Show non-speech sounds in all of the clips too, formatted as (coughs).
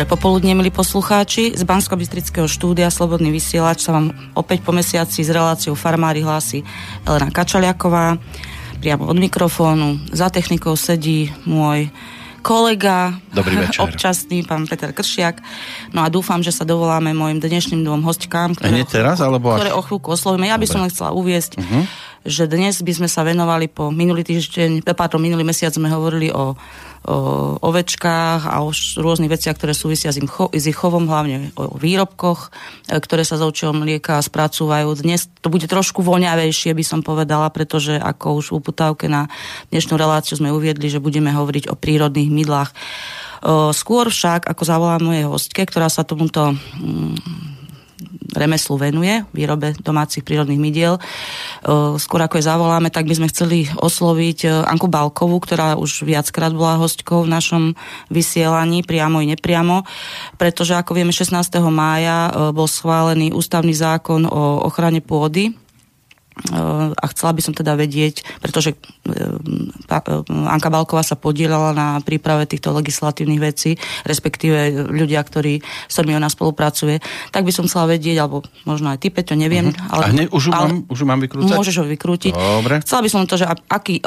Dobre, popoludne, milí poslucháči. Z bansko štúdia Slobodný vysielač sa vám opäť po mesiaci s reláciou Farmári hlási Elena Kačaliaková. Priamo od mikrofónu. Za technikou sedí môj kolega, Dobrý (laughs) večer. občasný pán Peter Kršiak. No a dúfam, že sa dovoláme mojim dnešným dvom hostkám, ktoré, teraz, alebo ktoré o chvíľku oslovíme. Ja by Dobre. som len chcela uviesť, uh-huh. že dnes by sme sa venovali po minulý týždeň, pardon, minulý mesiac sme hovorili o o ovečkách a o rôznych veciach, ktoré súvisia s, im cho, s ich chovom, hlavne o výrobkoch, e, ktoré sa z ovčieho mlieka spracúvajú. Dnes to bude trošku voňavejšie, by som povedala, pretože ako už v uputávke na dnešnú reláciu sme uviedli, že budeme hovoriť o prírodných mydlách. Skôr však, ako zavolám mojej hostke, ktorá sa tomuto mm, remeslu venuje, výrobe domácich prírodných mydiel. Skôr ako je zavoláme, tak by sme chceli osloviť e, Anku Balkovú, ktorá už viackrát bola hostkou v našom vysielaní, priamo i nepriamo, pretože ako vieme 16. mája e, bol schválený ústavný zákon o ochrane pôdy a chcela by som teda vedieť, pretože Anka Balková sa podielala na príprave týchto legislatívnych vecí, respektíve ľudia, ktorí s ktorými ona spolupracuje, tak by som chcela vedieť, alebo možno aj ty, Peťo, neviem. Uh-huh. Ale, a hneď už, ale, mám, už mám vykrúcať? Môžeš ho vykrútiť. Dobre. Chcela by som to, že aký,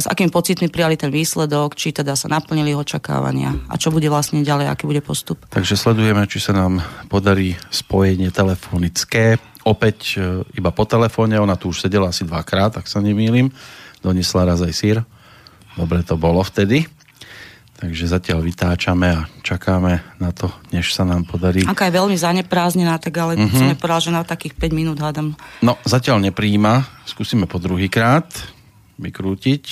s akými pocitmi prijali ten výsledok, či teda sa naplnili očakávania a čo bude vlastne ďalej, aký bude postup. Takže sledujeme, či sa nám podarí spojenie telefonické opäť e, iba po telefóne, ona tu už sedela asi dvakrát, ak sa nemýlim, donesla raz aj sír. Dobre to bolo vtedy. Takže zatiaľ vytáčame a čakáme na to, než sa nám podarí. Aká je veľmi zaneprázdnená, tak ale uh-huh. som nepovedal, že na takých 5 minút hádam. No, zatiaľ nepríjima. Skúsime po druhýkrát vykrútiť,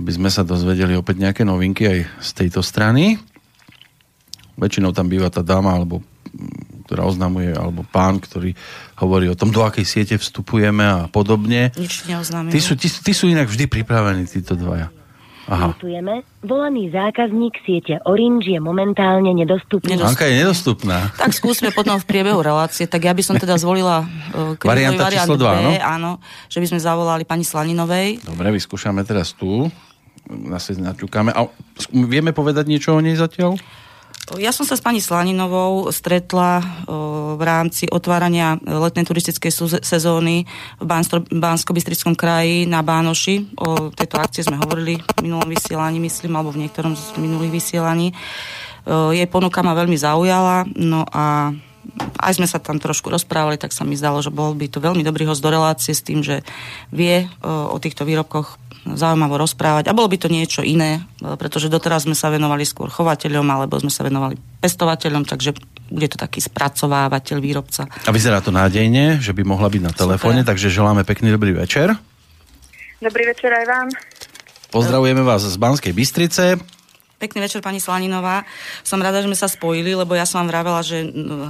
aby sme sa dozvedeli opäť nejaké novinky aj z tejto strany. Väčšinou tam býva tá dáma alebo ktorá oznamuje, alebo pán, ktorý hovorí o tom, do akej siete vstupujeme a podobne. Nič neoznámil. Tí sú, tí, tí sú inak vždy pripravení, títo dvaja. Aha. Notujeme, volaný zákazník siete Orange je momentálne nedostupný. Anka je nedostupná. Tak skúsme potom v priebehu relácie. Tak ja by som teda zvolila uh, varianta variant číslo 2, no? áno, že by sme zavolali pani Slaninovej. Dobre, vyskúšame teraz tu. Nás naťukáme. A vieme povedať niečo o nej zatiaľ? Ja som sa s pani Slaninovou stretla v rámci otvárania letnej turistickej sezóny v Bansko-Bystrickom kraji na Bánoši. O tejto akcie sme hovorili v minulom vysielaní, myslím, alebo v niektorom z minulých vysielaní. Jej ponuka ma veľmi zaujala, no a aj sme sa tam trošku rozprávali, tak sa mi zdalo, že bol by to veľmi dobrý host do relácie s tým, že vie o týchto výrobkoch zaujímavo rozprávať. A bolo by to niečo iné, pretože doteraz sme sa venovali skôr chovateľom, alebo sme sa venovali pestovateľom, takže bude to taký spracovávateľ, výrobca. A vyzerá to nádejne, že by mohla byť na telefóne, takže želáme pekný dobrý večer. Dobrý večer aj vám. Pozdravujeme vás z Banskej Bystrice. Pekný večer, pani Slaninová. Som rada, že sme sa spojili, lebo ja som vám vravela, že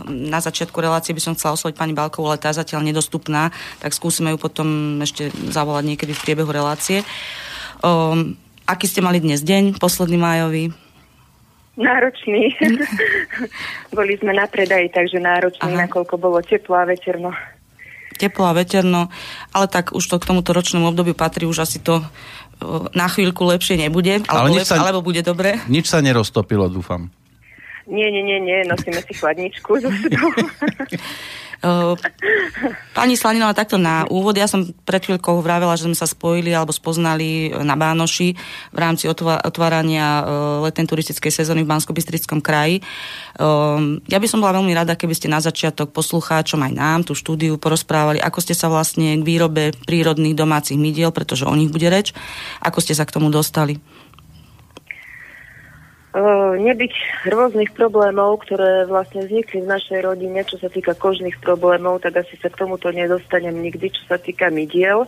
na začiatku relácie by som chcela osloviť pani Balkovú, ale tá je zatiaľ nedostupná, tak skúsime ju potom ešte zavolať niekedy v priebehu relácie. Um, aký ste mali dnes deň, posledný májový? Náročný. (laughs) Boli sme na predaji, takže náročný, Aha. nakoľko bolo teplo a veterno. Teplo a veterno, ale tak už to k tomuto ročnému obdobiu patrí, už asi to na chvíľku lepšie nebude, alebo, Ale lep, sa, alebo bude dobre. Nič sa neroztopilo, dúfam. Nie, nie, nie, nie, nosíme si chladničku zo (laughs) Pani Slaninová, takto na úvod, ja som pred chvíľkou vravela, že sme sa spojili alebo spoznali na Bánoši v rámci otvárania letnej turistickej sezóny v bansko kraji. Ja by som bola veľmi rada, keby ste na začiatok poslucháčom aj nám, tú štúdiu porozprávali, ako ste sa vlastne k výrobe prírodných domácich mydiel, pretože o nich bude reč, ako ste sa k tomu dostali nebyť rôznych problémov, ktoré vlastne vznikli v našej rodine, čo sa týka kožných problémov, tak asi sa k tomuto nedostanem nikdy, čo sa týka mydiel.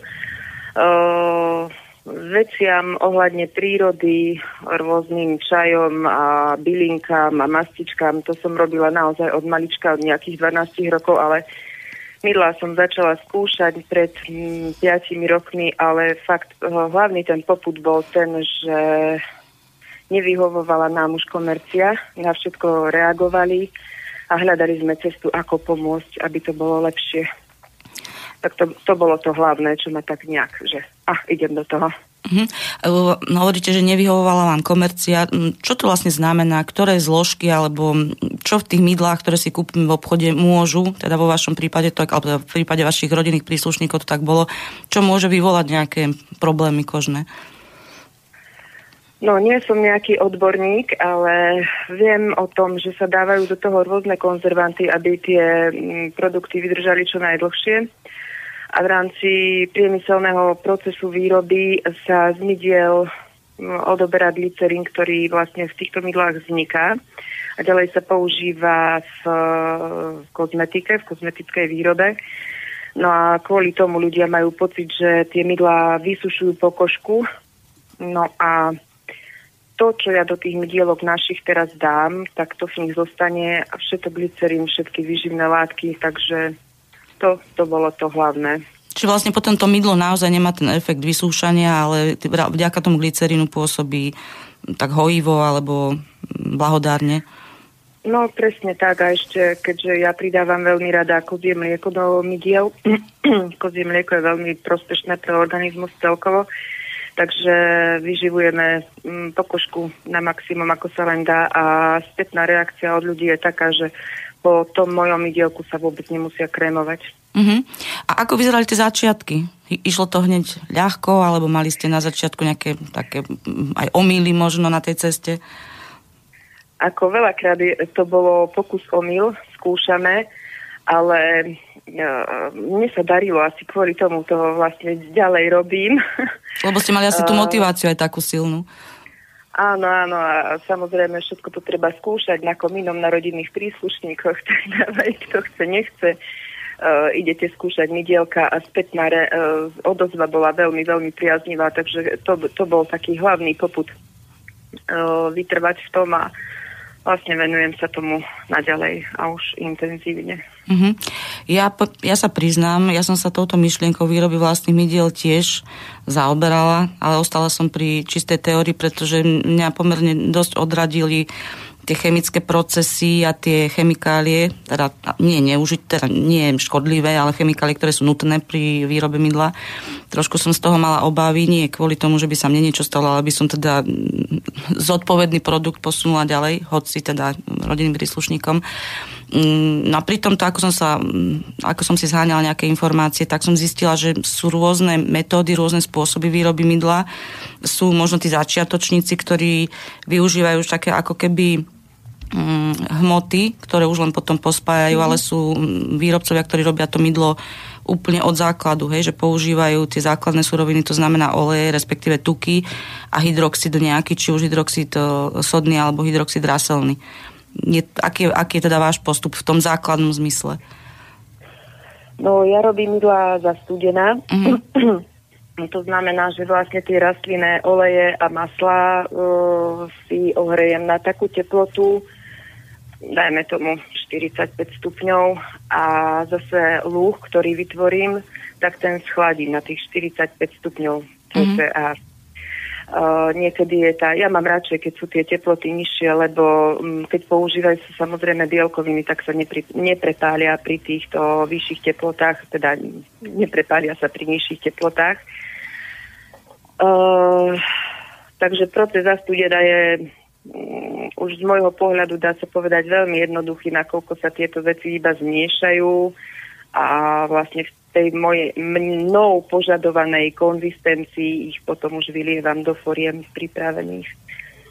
Uh, veciam ohľadne prírody, rôznym čajom a bylinkám a mastičkám, to som robila naozaj od malička, od nejakých 12 rokov, ale mydla som začala skúšať pred m, 5 rokmi, ale fakt hlavný ten poput bol ten, že nevyhovovala nám už komercia, na všetko reagovali a hľadali sme cestu, ako pomôcť, aby to bolo lepšie. Tak to, to bolo to hlavné, čo ma tak nejak, že a, idem do toho. Uh-huh. Hovoríte, že nevyhovovala vám komercia. Čo to vlastne znamená? Ktoré zložky alebo čo v tých mydlách, ktoré si kúpim v obchode, môžu, teda vo vašom prípade, to, alebo teda v prípade vašich rodinných príslušníkov to tak bolo, čo môže vyvolať nejaké problémy kožné? No, nie som nejaký odborník, ale viem o tom, že sa dávajú do toho rôzne konzervanty, aby tie produkty vydržali čo najdlhšie a v rámci priemyselného procesu výroby sa z mydiel odoberá glycerín, ktorý vlastne v týchto mydlách vzniká a ďalej sa používa v kozmetike, v kozmetickej výrobe. No a kvôli tomu ľudia majú pocit, že tie mydlá vysušujú pokožku. No a to, čo ja do tých mydielok našich teraz dám, tak to v nich zostane a všetko glycerín, všetky výživné látky, takže to, to bolo to hlavné. Čiže vlastne potom to mydlo naozaj nemá ten efekt vysúšania, ale vďaka tomu glycerínu pôsobí tak hojivo alebo blahodárne. No presne tak a ešte, keďže ja pridávam veľmi rada kozie mlieko do mydiel, (clears throat) kozie mlieko je veľmi prospešné pre organizmus celkovo, takže vyživujeme mm, pokožku na maximum, ako sa len dá a spätná reakcia od ľudí je taká, že po tom mojom mydielku sa vôbec nemusia krémovať. Uh-huh. A ako vyzerali tie začiatky? Išlo to hneď ľahko, alebo mali ste na začiatku nejaké také mm, aj omýly možno na tej ceste? Ako veľakrát to bolo pokus omyl, skúšame, ale mne sa darilo asi kvôli tomu to vlastne ďalej robím. (laughs) Lebo ste mali asi tú motiváciu aj takú silnú. Áno, áno, a samozrejme všetko to treba skúšať na komínom na rodinných príslušníkoch, (laughs) tak dávaj, kto chce, nechce. Uh, idete skúšať mydielka a spätná re, uh, odozva bola veľmi, veľmi priaznivá, takže to, to bol taký hlavný poput uh, vytrvať v tom a vlastne venujem sa tomu naďalej a už intenzívne. Uh-huh. Ja, ja sa priznám, ja som sa touto myšlienkou výroby vlastných mydiel tiež zaoberala, ale ostala som pri čistej teórii, pretože mňa pomerne dosť odradili tie chemické procesy a tie chemikálie, teda nie neužiť, teda nie škodlivé, ale chemikálie, ktoré sú nutné pri výrobe mydla. Trošku som z toho mala obavy, nie kvôli tomu, že by sa mne niečo stalo, ale by som teda zodpovedný produkt posunula ďalej, hoci teda rodinným príslušníkom. Mm, no a pri tomto, ako som, sa, mm, ako som si zháňala nejaké informácie, tak som zistila, že sú rôzne metódy, rôzne spôsoby výroby mydla. Sú možno tí začiatočníci, ktorí využívajú už také ako keby mm, hmoty, ktoré už len potom pospájajú, mm. ale sú výrobcovia, ktorí robia to mydlo úplne od základu, hej, že používajú tie základné suroviny, to znamená oleje, respektíve tuky a hydroxid nejaký, či už hydroxid eh, sodný alebo hydroxid raselný je, aký, aký je teda váš postup v tom základnom zmysle? No, ja robím mydla za studená. Uh-huh. (clears throat) to znamená, že vlastne tie rastlinné oleje a masla uh, si ohrejem na takú teplotu, dajme tomu 45 stupňov a zase lúh, ktorý vytvorím, tak ten schladím na tých 45 stupňov. Uh-huh. Uh, niekedy je tá, ja mám radšej, keď sú tie teploty nižšie, lebo um, keď používajú sa samozrejme bielkoviny, tak sa nepri, neprepália pri týchto vyšších teplotách, teda neprepália sa pri nižších teplotách. Uh, takže proces zastudena je um, už z môjho pohľadu dá sa povedať veľmi jednoduchý, nakoľko sa tieto veci iba zmiešajú a vlastne v tej mojej mnou požadovanej konzistencii ich potom už vylievam do foriem pripravených.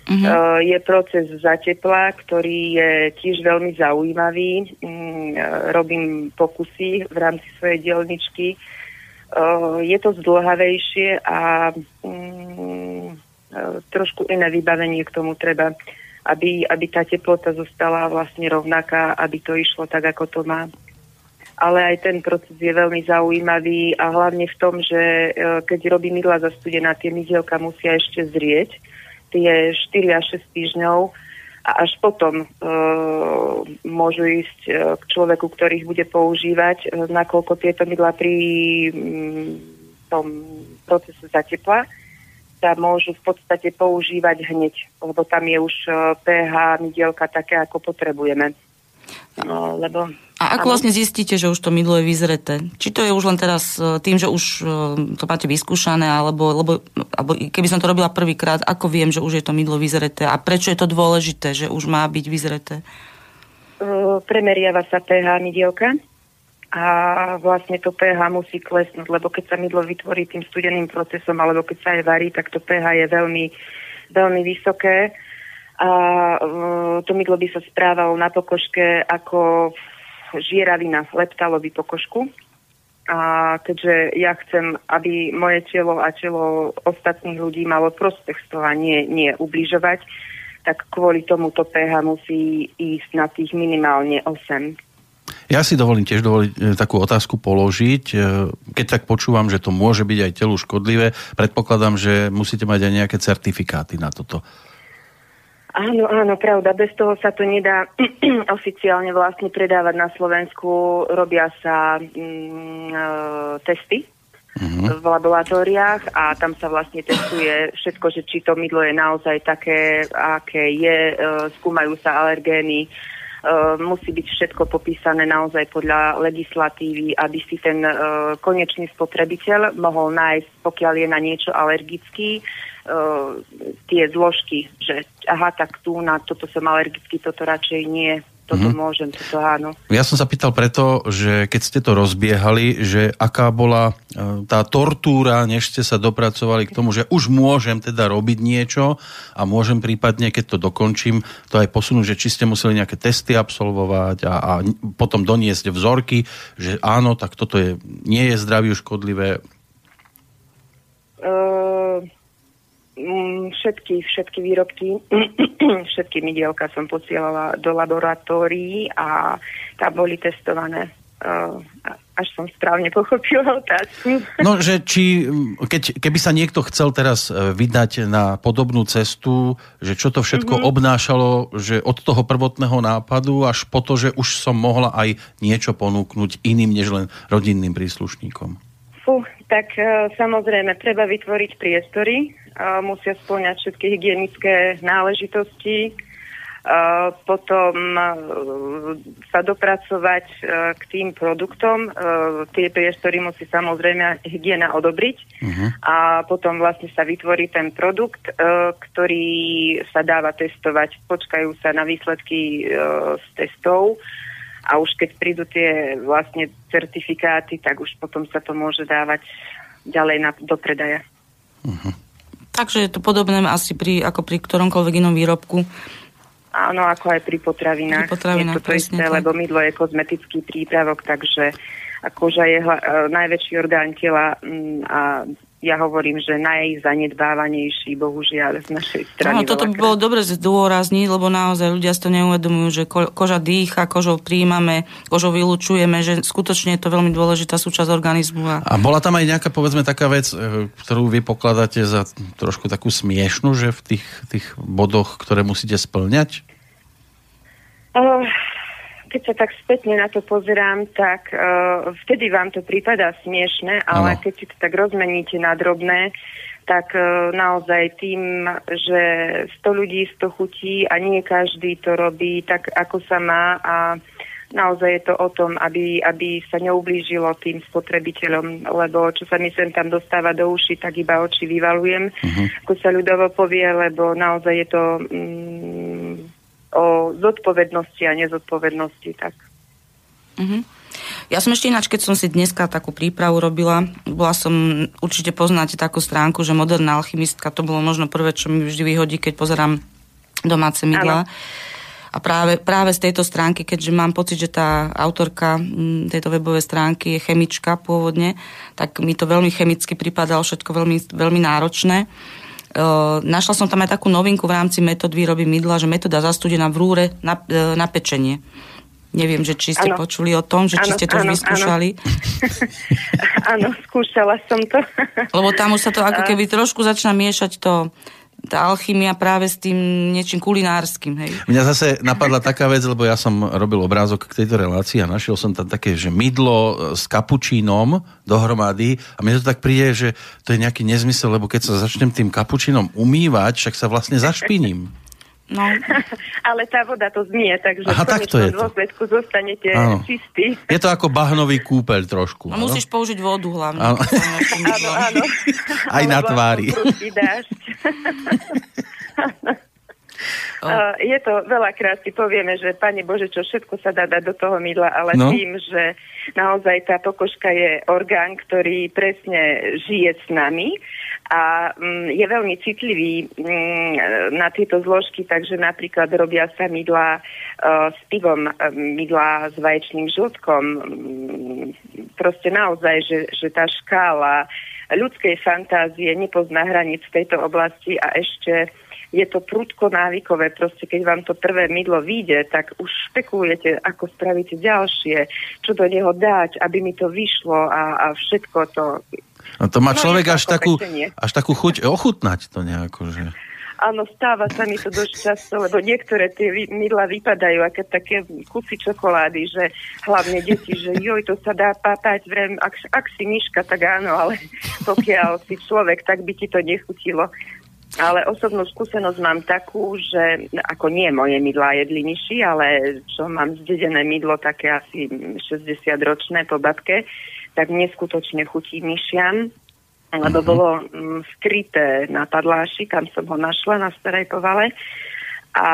Uh-huh. Uh, je proces zatepla, ktorý je tiež veľmi zaujímavý. Mm, robím pokusy v rámci svojej dielničky. Uh, je to zdlhavejšie a um, trošku iné vybavenie k tomu treba, aby, aby tá teplota zostala vlastne rovnaká, aby to išlo tak, ako to má. Ale aj ten proces je veľmi zaujímavý a hlavne v tom, že e, keď robí mydla za studená, tie mydielka musia ešte zrieť, tie 4 až 6 týždňov a až potom e, môžu ísť e, k človeku, ktorý bude používať, e, nakoľko tieto mydla pri mm, tom procese zatepla sa môžu v podstate používať hneď, lebo tam je už e, pH mydielka také, ako potrebujeme. No, lebo... A ako áno. vlastne zistíte, že už to mydlo je vyzreté? Či to je už len teraz e, tým, že už e, to máte vyskúšané, alebo, lebo, alebo keby som to robila prvýkrát, ako viem, že už je to mydlo vyzreté a prečo je to dôležité, že už má byť vyzreté? Premeriava sa pH mydielka a vlastne to pH musí klesnúť, lebo keď sa mydlo vytvorí tým studeným procesom, alebo keď sa aj varí, tak to pH je veľmi, veľmi vysoké a uh, to mydlo by sa správalo na pokožke ako žieravina, leptalový pokožku. A keďže ja chcem, aby moje telo a telo ostatných ľudí malo prospech z toho a nie, nie ubližovať, tak kvôli tomu to pH musí ísť na tých minimálne 8. Ja si dovolím tiež dovoliť e, takú otázku položiť. E, Keď tak počúvam, že to môže byť aj telu škodlivé, predpokladám, že musíte mať aj nejaké certifikáty na toto. Áno, áno, pravda. Bez toho sa to nedá (clears throat) oficiálne vlastne predávať na Slovensku. Robia sa mm, e, testy v laboratóriách a tam sa vlastne testuje všetko, že či to mydlo je naozaj také, aké je, e, skúmajú sa alergény, musí byť všetko popísané naozaj podľa legislatívy, aby si ten e, konečný spotrebiteľ mohol nájsť, pokiaľ je na niečo alergický, e, tie zložky, že aha, tak tu na toto som alergický, toto radšej nie, toto Mhm. môžem, toto áno. Ja som sa pýtal preto, že keď ste to rozbiehali, že aká bola e, tá tortúra, než ste sa dopracovali k tomu, že už môžem teda robiť niečo a môžem prípadne, keď to dokončím, to aj posunúť, že či ste museli nejaké testy absolvovať a, a potom doniesť vzorky, že áno, tak toto je, nie je zdraviu škodlivé. Uh, všetky, všetky výrobky, (clears throat) všetky mydielka som posielala do laboratórií a tam boli testované. Uh, až som správne pochopila otázku. (laughs) No, že či, mm, keď, keby sa niekto chcel teraz e, vydať na podobnú cestu, že čo to všetko mm-hmm. obnášalo, že od toho prvotného nápadu až po to, že už som mohla aj niečo ponúknuť iným, než len rodinným príslušníkom. Fú, tak uh, samozrejme, treba vytvoriť priestory, uh, musia spĺňať všetky hygienické náležitosti, uh, potom sa dopracovať k tým produktom. Tie priestory musí samozrejme hygiena odobriť Uh-huh. a potom vlastne sa vytvorí ten produkt, ktorý sa dáva testovať. Počkajú sa na výsledky z testov a už keď prídu tie vlastne certifikáty, tak už potom sa to môže dávať ďalej na, do predaja. Takže je to podobné asi pri, ako pri ktoromkoľvek inom výrobku. Áno, ako aj pri potravinách. Pri potravinách, je to to presne isté, tak. lebo mydlo je kozmetický prípravok, takže a koža je hla, e, najväčší orgán tela mm, a ja hovorím, že najzanedbávanejší, bohužiaľ, z našej strany. Áno, toto by bolo dobre zdôrazniť, lebo naozaj ľudia si to neuvedomujú, že ko- koža dýcha, kožou príjmame, kožou vylučujeme, že skutočne je to veľmi dôležitá súčasť organizmu. A... A bola tam aj nejaká, povedzme, taká vec, e, ktorú vy pokladáte za trošku takú smiešnú, že v tých, tých bodoch, ktoré musíte splňať? Uh, keď sa tak spätne na to pozerám, tak uh, vtedy vám to prípada smiešne, ale Áno. keď si to tak rozmeníte na drobné, tak uh, naozaj tým, že 100 ľudí 100 chutí a nie každý to robí tak, ako sa má a naozaj je to o tom, aby, aby sa neublížilo tým spotrebiteľom, lebo čo sa mi sem tam dostáva do uši, tak iba oči vyvalujem, ako sa ľudovo povie, lebo naozaj je to mm, o zodpovednosti a nezodpovednosti. Tak. Mhm. Ja som ešte ináč, keď som si dneska takú prípravu robila, bola som, určite poznáte takú stránku, že moderná alchymistka, to bolo možno prvé, čo mi vždy vyhodí, keď pozerám domáce mydla. A práve, práve z tejto stránky, keďže mám pocit, že tá autorka tejto webovej stránky je chemička pôvodne, tak mi to veľmi chemicky pripadalo všetko veľmi, veľmi náročné. Uh, našla som tam aj takú novinku v rámci metód výroby mydla, že metóda zastudená v rúre na, e, na pečenie. Neviem, že či ste Áno. počuli o tom, že či Áno, ste to už áno, vyskúšali. Áno, (laughs) skúšala som to. Lebo tam už sa to ako keby trošku začína miešať to, tá alchymia práve s tým niečím kulinárskym. Hej. Mňa zase napadla taká vec, lebo ja som robil obrázok k tejto relácii a našiel som tam také, že mydlo s kapučínom dohromady a mne to tak príde, že to je nejaký nezmysel, lebo keď sa začnem tým kapučínom umývať, však sa vlastne zašpiním. No. (laughs) Ale tá voda to znie, takže Aha, v tak to je konečnom to. dôsledku zostanete Áno. čistí. Je to ako bahnový kúpeľ trošku. No musíš použiť vodu hlavne. Áno. (laughs) Áno, áno. (laughs) Aj na tvári. Uh, je to veľakrát si povieme, že Pane Bože, čo všetko sa dá dať do toho mydla, ale No. no. tým, že naozaj tá pokožka je orgán, ktorý presne žije s nami a mm, je veľmi citlivý mm, na tieto zložky, takže napríklad robia sa mydlá uh, s pivom, uh, mydlá s vaječným žltkom. Mm, proste naozaj, že, že tá škála ľudskej fantázie nepozná hranic v tejto oblasti a ešte je to prudko návykové, proste keď vám to prvé mydlo vyjde, tak už špekulujete, ako spravíte ďalšie, čo do neho dať, aby mi to vyšlo a, a všetko to. No to má No, človek až takú, až takú chuť ochutnať to nejako, že... Áno, stáva sa mi to dosť často, lebo niektoré tie mydla vypadajú ako také kusy čokolády, že hlavne deti, že joj, to sa dá papať, vrem, ak, ak si myška, tak áno, ale pokiaľ si človek, tak by ti to nechutilo. Ale osobnú skúsenosť mám takú, že ako nie moje mydlá jedli myši, ale čo mám zdedené mydlo také asi 60 ročné po babke, tak neskutočne chutí myšiam. Lebo bolo mm, skryté na padláši, kam som ho našla na starej povale. A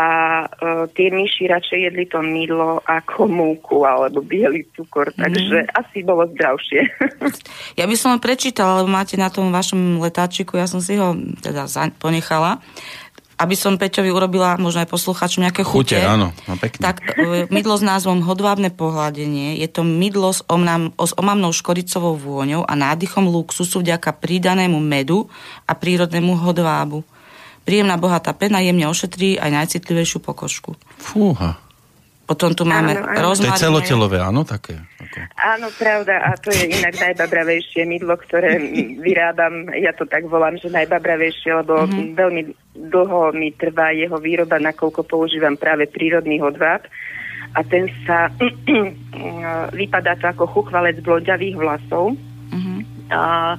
e, tie myši radšej jedli to mydlo ako múku alebo biely cukor, takže asi bolo zdravšie. (laughs) Ja by som ho prečítala, lebo máte na tom vašom letáčiku, ja som si ho teda ponechala, aby som Peťovi urobila, možno aj poslucháčom, nejaké chute. Chute, áno, no pekne. Tak e, mydlo s názvom Hodvábne pohľadenie. Je to mydlo s, omnam, s omamnou škoricovou vôňou a nádychom luxusu vďaka pridanému medu a prírodnému hodvábu. Príjemná bohatá pena jemne ošetrí aj najcitlivejšiu pokožku. Fúha. Potom tu máme Áno, áno. To je celotelové, áno, také. Ako... Áno, pravda, a to je inak najbabravejšie mydlo, ktoré vyrábam, ja to tak volám, že najbabravejšie, lebo mm-hmm. veľmi dlho mi trvá jeho výroba, nakoľko používam práve prírodný hodváb a ten sa (clears throat) vypadá to ako chuchvalec blonďavých vlasov Mhm. a e,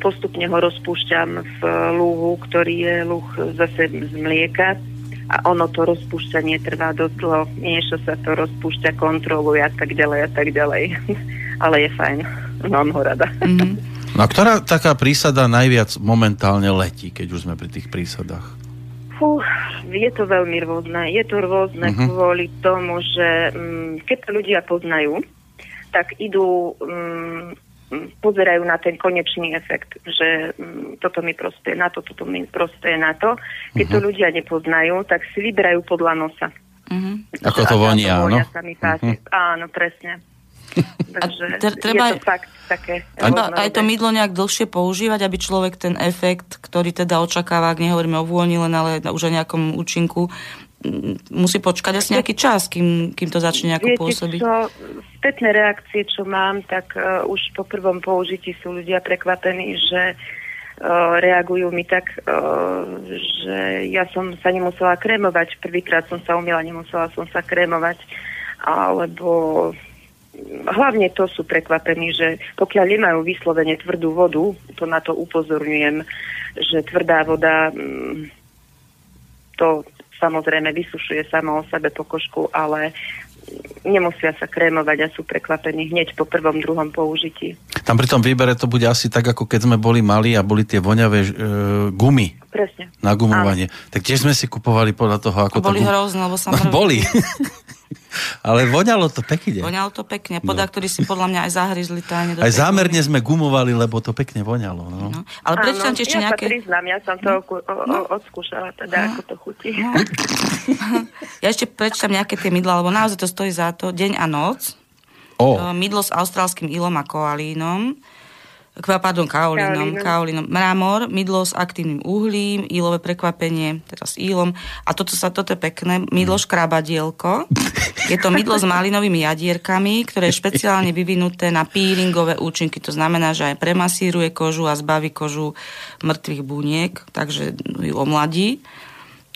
postupne ho rozpúšťam v lúhu, ktorý je lúh zase z mlieka a ono to rozpúšťanie trvá dosť dlho, mieša sa to, rozpúšťa, kontroluje a tak ďalej a tak ďalej. (laughs) Ale je fajn, mám ho rada. Mhm. No a ktorá taká prísada najviac momentálne letí, keď už sme pri tých prísadách? Fú, je to veľmi rôzne. Je to rôzne uh-huh. kvôli tomu, že mm, keď to ľudia poznajú, tak idú, mm, pozerajú na ten konečný efekt, že mm, toto mi prospeje na to, toto mi prospeje na to. Keď uh-huh. to ľudia nepoznajú, tak si vyberajú podľa nosa. Mhm. Ako to vonia, áno? vôňa sa mi páči. Uh-huh. Áno, presne. (laughs) Takže tre- treba- je to fakt také Treba aj to mydlo nejak dlhšie používať, aby človek ten efekt, ktorý teda očakáva, ak nehovoríme o vôni, len ale už o nejakom účinku, musí počkať asi nejaký čas, kým, kým to začne nejako Viete pôsobiť. čo, spätné reakcie, čo mám, tak uh, už po prvom použití sú ľudia prekvapení, že uh, reagujú mi tak, uh, že ja som sa nemusela krémovať. Prvýkrát som sa umila, nemusela som sa krémovať. Alebo hlavne to sú prekvapení, že pokiaľ nemajú vyslovene tvrdú vodu, to na to upozorňujem, že tvrdá voda mm, to samozrejme vysušuje samo o sebe pokožku, ale nemusia sa krémovať a sú prekvapení hneď po prvom, druhom použití. Tam pri tom výbere to bude asi tak, ako keď sme boli mali a boli tie voňavé e, gumy Presne. na gumovanie. Tak tiež sme si kupovali podľa toho, ako Boli to... gum- hrozné, lebo sa (laughs) mŕvili. boli. (laughs) Ale voňalo to pekne. Voňalo to pekne. Podľa, No. ktorí si podľa mňa aj zahryzli do Aj zámerne sme gumovali, lebo to pekne voňalo. No. No. Ale prečítam ti ešte ja nejaké... sa priznám, ja som to oku- o, o, odskúšala, teda ako to chutí. (laughs) Ja ešte prečítam nejaké tie mydla, lebo naozaj to stojí za to. Deň a noc. O, E, Mydlo s austrálskym ilom a koalínom. Pardon, kaolínom, Kaolínom. Mramor, mydlo s aktívnym uhlím, ílové prekvapenie, teda s ílom. A toto, sa, toto je pekné, mydlo škrabadielko. Je to mydlo s malinovými jadierkami, ktoré je špeciálne vyvinuté na peelingové účinky. To znamená, že aj premasíruje kožu a zbaví kožu mŕtvych buniek, takže ju omladí.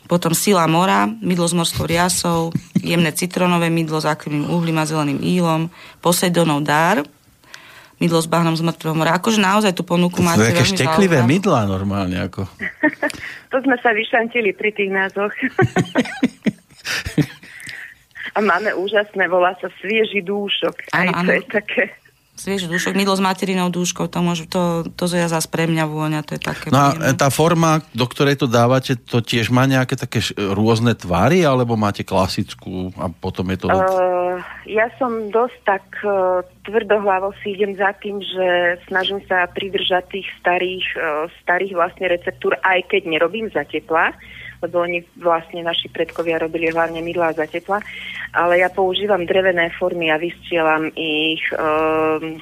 Potom sila mora, mydlo s morskou riasou, jemné citrónové mydlo s akrylným uhlím a zeleným ílom, Poseidonov dar, mydlo s bahnom z mŕtvého mora. Akože naozaj tú ponuku máte To je také šteklivé zaujímavú. mydlá normálne. Ako. (laughs) To sme sa vyšantili pri tých názvoch. (laughs) A máme úžasné, volá sa svieži dúšok. Aj Áno, to áno. je také... Svieži dúšok, mydlo s materinou dúškou, to, môžu, to, to ja zase pre mňa vôňa, to je také... No a príjemné. tá forma, do ktorej to dávate, to tiež má nejaké také rôzne tvary, alebo máte klasickú a potom je to... Uh, ja som dosť tak uh, tvrdohlavo si idem za tým, že snažím sa pridržať tých starých, uh, starých vlastne receptúr, aj keď nerobím za tepla, lebo oni vlastne naši predkovia robili hlavne mydlá za tepla, ale ja používam drevené formy a vystielam ich um,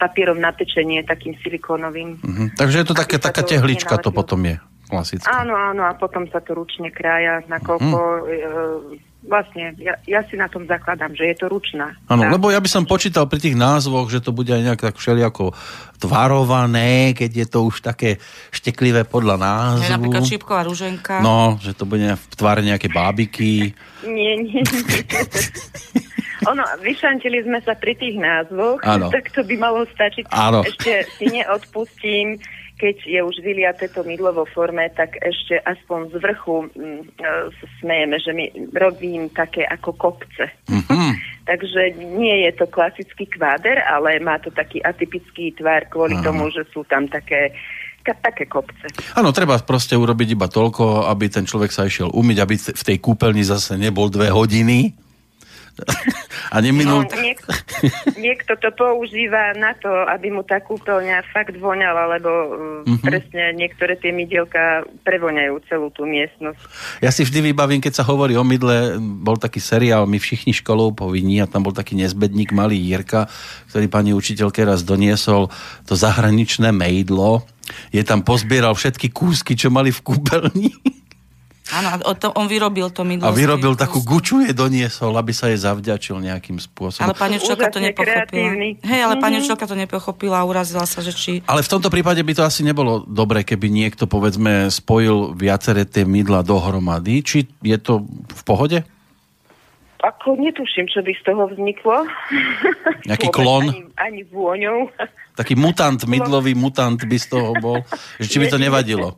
papierom na pečenie, takým silikónovým. Mhm. Takže je to také, taká to tehlička, to potom je klasická. Áno, áno, a potom sa to ručne krája, nakoľko... Uh, vlastne, ja, ja si na tom zakladám, že je to ručná. Áno, lebo ja by som počítal pri tých názvoch, že to bude aj nejak tak všelijako tvarované, keď je to už také šteklivé podľa Je napríklad názvu. šípková rúženka. No, že to bude v tvare nejaké bábiky. Nie, nie, nie. (laughs) Ono, vyšantili sme sa pri tých názvoch, Áno. tak to by malo stačiť. Áno. Ešte si neodpustím, keď je už vyliaté to mydlo vo forme, tak ešte aspoň z vrchu mm, e, smejeme, že my robím také ako kopce. Mhm. (laughs) Takže nie je to klasický kváder, ale má to taký atypický tvar kvôli Áno. tomu, že sú tam také, také kopce. Áno, treba proste urobiť iba toľko, aby ten človek sa išiel umyť, aby v tej kúpeľni zase nebol dve hodiny. A neminul... No, niek- niekto to používa na to, aby mu tá kúpeľňa fakt voňala, lebo mm presne niektoré tie mydielka prevoňajú celú tú miestnosť. Ja si vždy vybavím, keď sa hovorí o mydle, bol taký seriál My všichni školou povinní a tam bol taký nezbedník malý Jirka, ktorý pani učiteľke raz doniesol to zahraničné mejdlo. Je tam pozbieral všetky kúsky, čo mali v kúpeľni (laughs) Áno, on vyrobil to mydlo. a vyrobil takú guču, je doniesol, aby sa jej zavďačil nejakým spôsobom. Ale pani učiteľka to nepochopila. kreatívny. Hej, ale pani Mhm. učiteľka to nepochopila a urazila sa, že či... Ale v tomto prípade by to asi nebolo dobre, keby niekto, povedzme, spojil viaceré tie mydla dohromady. Či je to v pohode? Ako netuším, čo by z toho vzniklo. (laughs) Nejaký Vôbec klon? Ani, ani vôňou. (laughs) Taký mutant, mydlový mutant by z toho bol. Že či by to (laughs) nevadilo?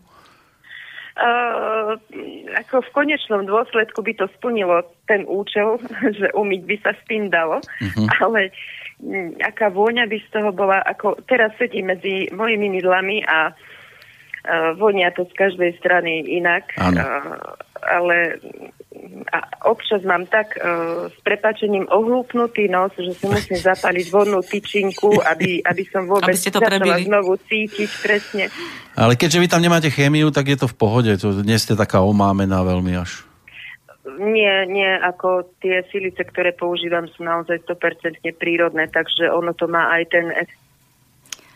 Uh, ako v konečnom dôsledku by to splnilo ten účel, (laughs) že umyť by sa s tým dalo, Mhm. ale aká vôňa by z toho bola, ako teraz sedí medzi mojimi mydlami a uh, vonia to z každej strany inak, uh, ale a občas mám tak uh, s prepačením ohlúpnutý nos, že si musím zapaliť vodnú tyčinku, aby, aby som vôbec Aby ste to začala znovu cítiť presne. Ale keďže vy tam nemáte chémiu, tak je to v pohode. To nie ste taká omámená veľmi až. Nie, nie, ako tie silice, ktoré používam, sú naozaj 100% prírodné, takže ono to má aj ten.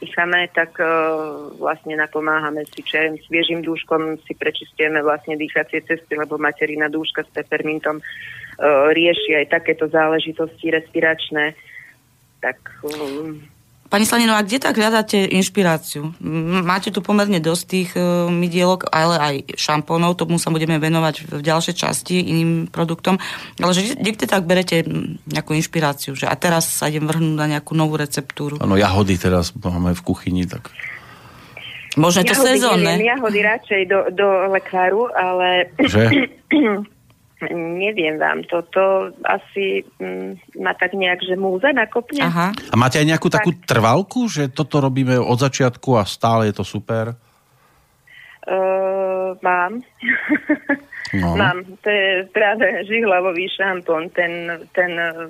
Dýchame, tak uh, vlastne napomáhame si čerem sviežým dúškom, si prečistujeme vlastne dýchacie cesty, lebo materina dúška s peppermintom uh, rieši aj takéto záležitosti respiračné. Tak um, Pani Slaninová, kde tak hľadáte inšpiráciu? Máte tu pomerne dosť tých e, mydielok, ale aj šampónov, tomu sa budeme venovať v ďalšej časti iným produktom. Ale že kde, kde tak berete nejakú inšpiráciu? Že a teraz sa idem vrhnúť na nejakú novú receptúru. Áno, jahody teraz máme v kuchyni, tak... Možno je to sezónne. neviem, Jahody radšej do, do lekáru, ale Že? (clears throat) (clears throat) Neviem vám, toto asi mm, má tak nejak, že múza nakopne. Aha. A máte aj nejakú takú trvalku, že toto robíme od začiatku a stále je to super? Uh, mám. No. (laughs) mám. To je práve žihlavový šampón. Ten, ten uh,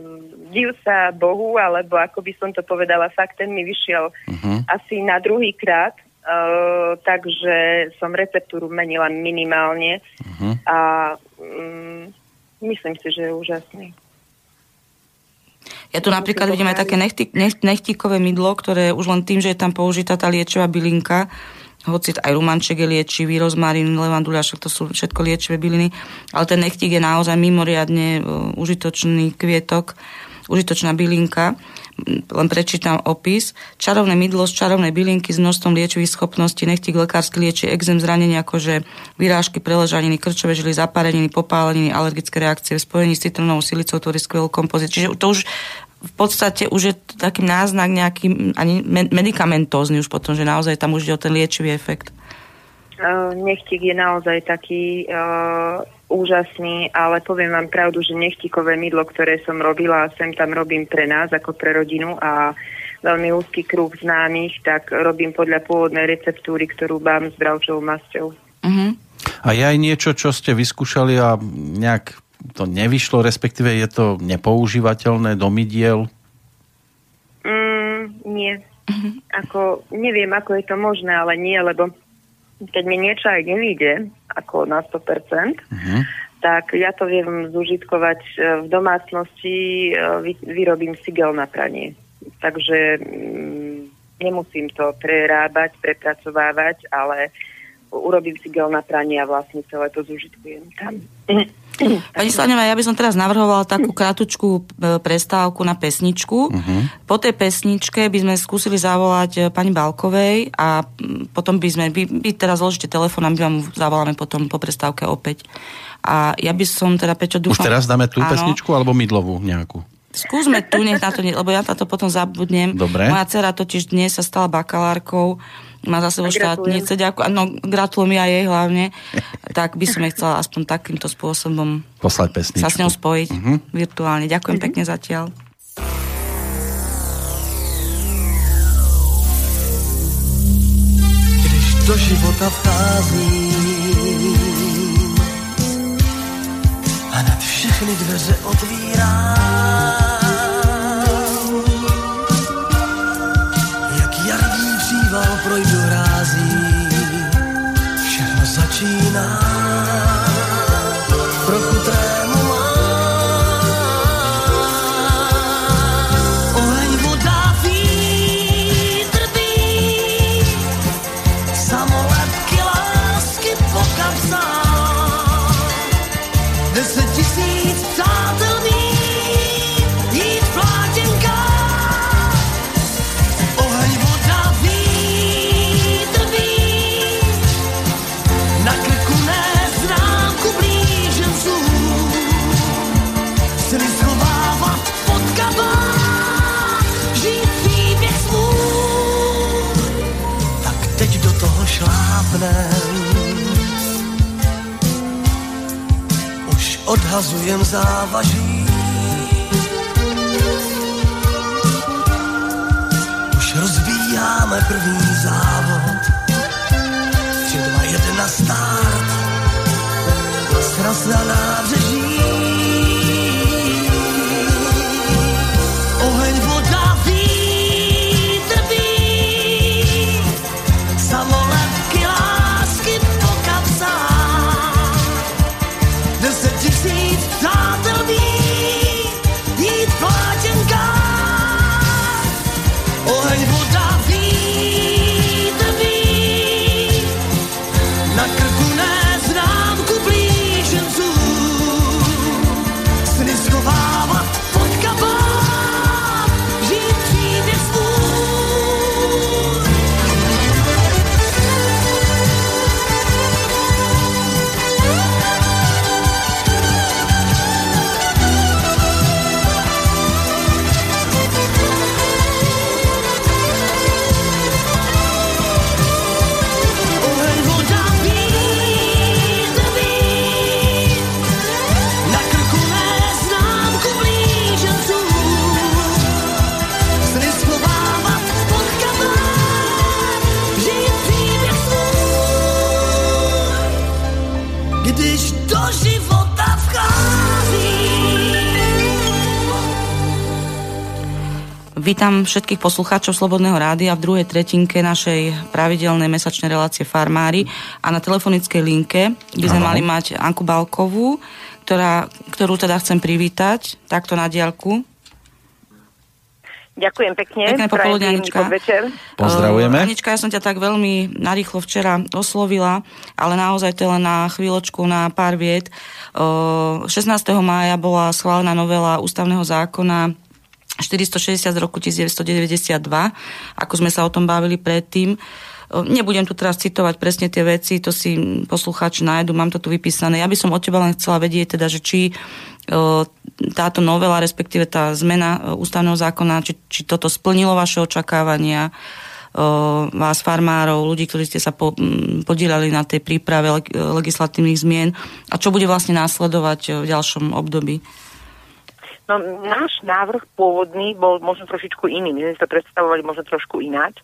div sa Bohu, alebo ako by som to povedala, fakt ten mi vyšiel Mhm. asi na druhý krát. Uh, takže som receptúru menila minimálne Mhm. a um, myslím si, že je úžasný. Ja tu napríklad vidím aj také nechtíkové mydlo, ktoré už len tým, že je tam použitá tá liečivá bylinka, hoci aj rumanček je liečivý, rozmarín, levandulia, však to sú všetko liečivé byliny, ale ten nechtík je naozaj mimoriadne uh, užitočný kvietok, užitočná bylinka. Len prečítam opis. Čarovné mydlo z čarovnej bylinky s množstvom liečivých schopností. Nechtík lekársky lieči exém, zranenia, akože vyrážky, preležaniny, krčové žily, zapáreniny, popáleniny, alergické reakcie. V spojení s citronovou silicou tvorí skvelú kompozíciu. Čiže to už v podstate už je taký náznak nejaký ani medicamentózny už potom, že naozaj tam už ide o ten liečivý efekt. Uh, nechtík je naozaj taký uh, úžasný, ale poviem vám pravdu, že nechtíkové mydlo, ktoré som robila, sem tam robím pre nás ako pre rodinu a veľmi úzky kruh známych, tak robím podľa pôvodnej receptúry, ktorú mám s bravčovou masťou. Uh-huh. A je aj niečo, čo ste vyskúšali a nejak to nevyšlo, respektíve je to nepoužívateľné do mydiel? Mm, nie. Ako, neviem, ako je to možné, ale nie, lebo keď mi niečo aj nevíde, ako na 100%, uh-huh. tak ja to viem zužitkovať e, v domácnosti, e, vy, vyrobím sigel na pranie. Takže mm, nemusím to prerábať, prepracovávať, ale urobím sigel na pranie a vlastne celé to zužitkujem tam. (coughs) Pani Slaňová, ja by som teraz navrhovala takú kratučku e, prestávku na pesničku. Uh-huh. Po tej pesničke by sme skúsili zavolať e, pani Balkovej a potom by sme, vy, vy teraz zložíte telefón a my vám zavoláme potom po prestávke opäť. A ja by som teda, Pečo, dúfam... Už teraz dáme tú áno, pesničku alebo mydlovú nejakú? Skúsme tu, nech na to lebo ja to potom zabudnem. Dobre. Moja dcera totiž dnes sa stala bakalárkou má za sebou štátnice, ďakujem, no gratulujem ja jej hlavne, tak by som jej chcela aspoň takýmto spôsobom poslať pesničku. sa s ňou spojiť uh-huh. virtuálne. Ďakujem uh-huh. pekne zatiaľ. Když do života vchází a nad všechny dveře otvírám Už odhazujem závaží. Už rozbíjáme první závod. Tři, dva, jedna, start Sraz na nábřeží Vítam všetkých poslucháčov Slobodného rádia v druhej tretinke našej pravidelnej mesačnej relácie Farmári a na telefonickej linke by sme mali mať Anku Balkovú, ktorá, ktorú teda chcem privítať takto na diaľku. Ďakujem pekne. Pekné popoludne, Anička. Pozdravujeme. Uh, Anička, ja som ťa tak veľmi narýchlo včera oslovila, ale naozaj to je len na chvíľočku, na pár viet. Uh, 16. mája bola schválená novela ústavného zákona 460 z roku 1992, ako sme sa o tom bavili predtým. Nebudem tu teraz citovať presne tie veci, to si poslucháči nájdu, mám to tu vypísané. Ja by som od teba len chcela vedieť, teda, že či táto novela, respektíve tá zmena ústavného zákona, či, či toto splnilo vaše očakávania, vás farmárov, ľudí, ktorí ste sa po, podielali na tej príprave legislatívnych zmien a čo bude vlastne následovať v ďalšom období? No, náš návrh pôvodný bol možno trošičku iný. My sme to predstavovali možno trošku ináč.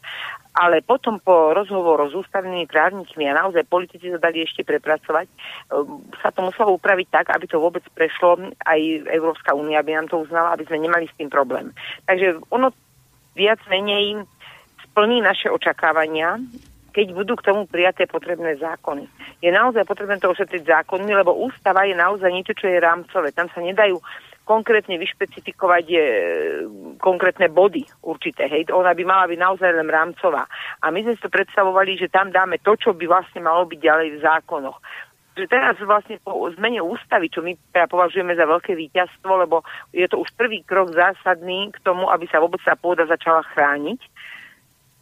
Ale potom po rozhovoroch s ústavnými právnikmi a naozaj politici to dali ešte prepracovať, um, sa to muselo upraviť tak, aby to vôbec prešlo aj Európska únia, aby nám to uznala, aby sme nemali s tým problém. Takže ono viac menej splní naše očakávania, keď budú k tomu prijaté potrebné zákony. Je naozaj potrebné to ošetriť zákonmi, lebo ústava je naozaj niečo, čo je rámcové. Tam sa nedajú konkrétne vyšpecifikovať je, konkrétne body určité. Hej. Ona by mala byť naozaj len rámcová. A my sme si to predstavovali, že tam dáme to, čo by vlastne malo byť ďalej v zákonoch že teraz vlastne po zmene ústavy, čo my teda považujeme za veľké víťazstvo, lebo je to už prvý krok zásadný k tomu, aby sa vôbec tá pôda začala chrániť.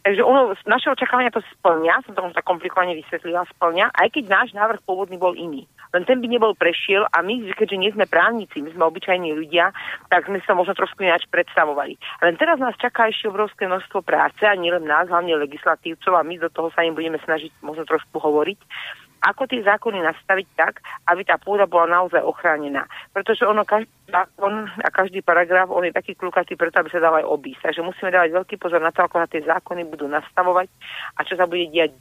Takže ono, naše očakávania to splňa, som to možno komplikovane vysvetlila, splňa, aj keď náš návrh pôvodný bol iný. Len ten by nebol prešiel a my, keďže nie sme právnici, my sme obyčajní ľudia, tak sme sa možno trošku ináč predstavovali. Len teraz nás čaká ešte obrovské množstvo práce a nielen nás, hlavne legislatívcov a my do toho sa im budeme snažiť možno trošku hovoriť ako tie zákony nastaviť tak, aby tá pôda bola naozaj ochránená. Pretože ono každý zákon a každý paragraf, on je taký klukatý preto, aby sa dal aj obísť. Takže musíme dávať veľký pozor na to, ako sa tie zákony budú nastavovať a čo sa bude diať.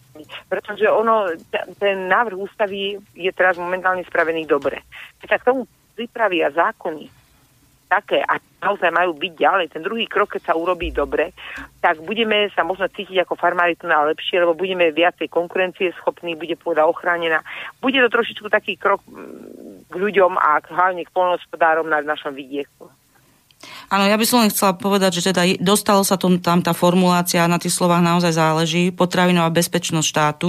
Pretože ono, ten návrh ústavy je teraz momentálne spravený dobre. Keď sa k tomu pripravia zákony, také a naozaj majú byť ďalej, ten druhý krok, keď sa urobí dobre, tak budeme sa možno cítiť ako farmári tu na lepšie, lebo budeme viacej konkurencie schopní, bude pôda ochránená. Bude to trošičku taký krok mm, k ľuďom a hlavne k polnospodárom na našom vidieku. Áno, ja by som len chcela povedať, že teda dostalo sa tom, tam tá formulácia, na tých slovách naozaj záleží. Potravinová bezpečnosť štátu,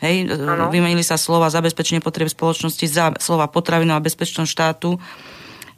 hej, ano. vymenili sa slova zabezpečenie potreb spoločnosti za slova potravinová bezpečnosť štátu.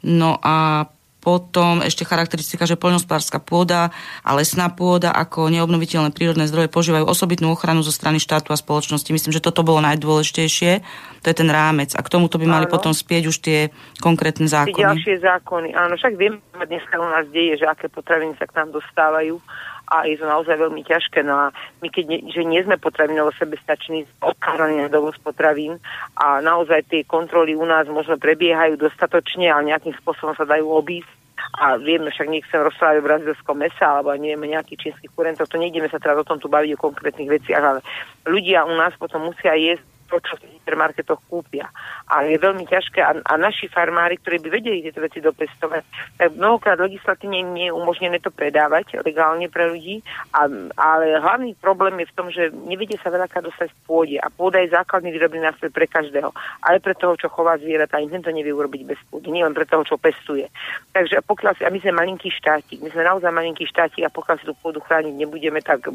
No a potom ešte charakteristika, že poľnohospodárska pôda a lesná pôda ako neobnoviteľné prírodné zdroje požívajú osobitnú ochranu zo strany štátu a spoločnosti. Myslím, že toto bolo najdôležitejšie. To je ten rámec. A k tomuto by mali áno. potom spieť už tie konkrétne zákony. Tie ďalšie zákony. Áno, však viem, dneska u nás deje, že aké potraviny sa k nám dostávajú a je to naozaj veľmi ťažké. No a my keď nie, že nie sme potravinovo sebestační, odkázaní na dovoz potravín a naozaj tie kontroly u nás možno prebiehajú dostatočne, ale nejakým spôsobom sa dajú obísť, a vieme, však nechcem rozprávať o brazilskom mesa alebo neviem, nejaký čínsky kurentov, to nejdeme sa teraz o tom tu baviť o konkrétnych veciach, ale ľudia u nás potom musia jesť to, čo v hypermarketoch kúpia. A je veľmi ťažké a, a naši farmári, ktorí by vedeli tieto veci dopestovať, tak mnohokrát legislatívne nie je umožnené to predávať legálne pre ľudí, a, ale hlavný problém je v tom, že nevedie sa veľakrát dostať v pôde a pôda je základný výrobný nástroj pre každého, ale pre toho, čo chová zvieratá, ani to nevie urobiť bez pôdy, nie len pre toho, čo pestuje. Takže pokiaľ si, a my sme malinký štátik, my sme naozaj malinký štátik a pokiaľ si tú pôdu chrániť nebudeme, tak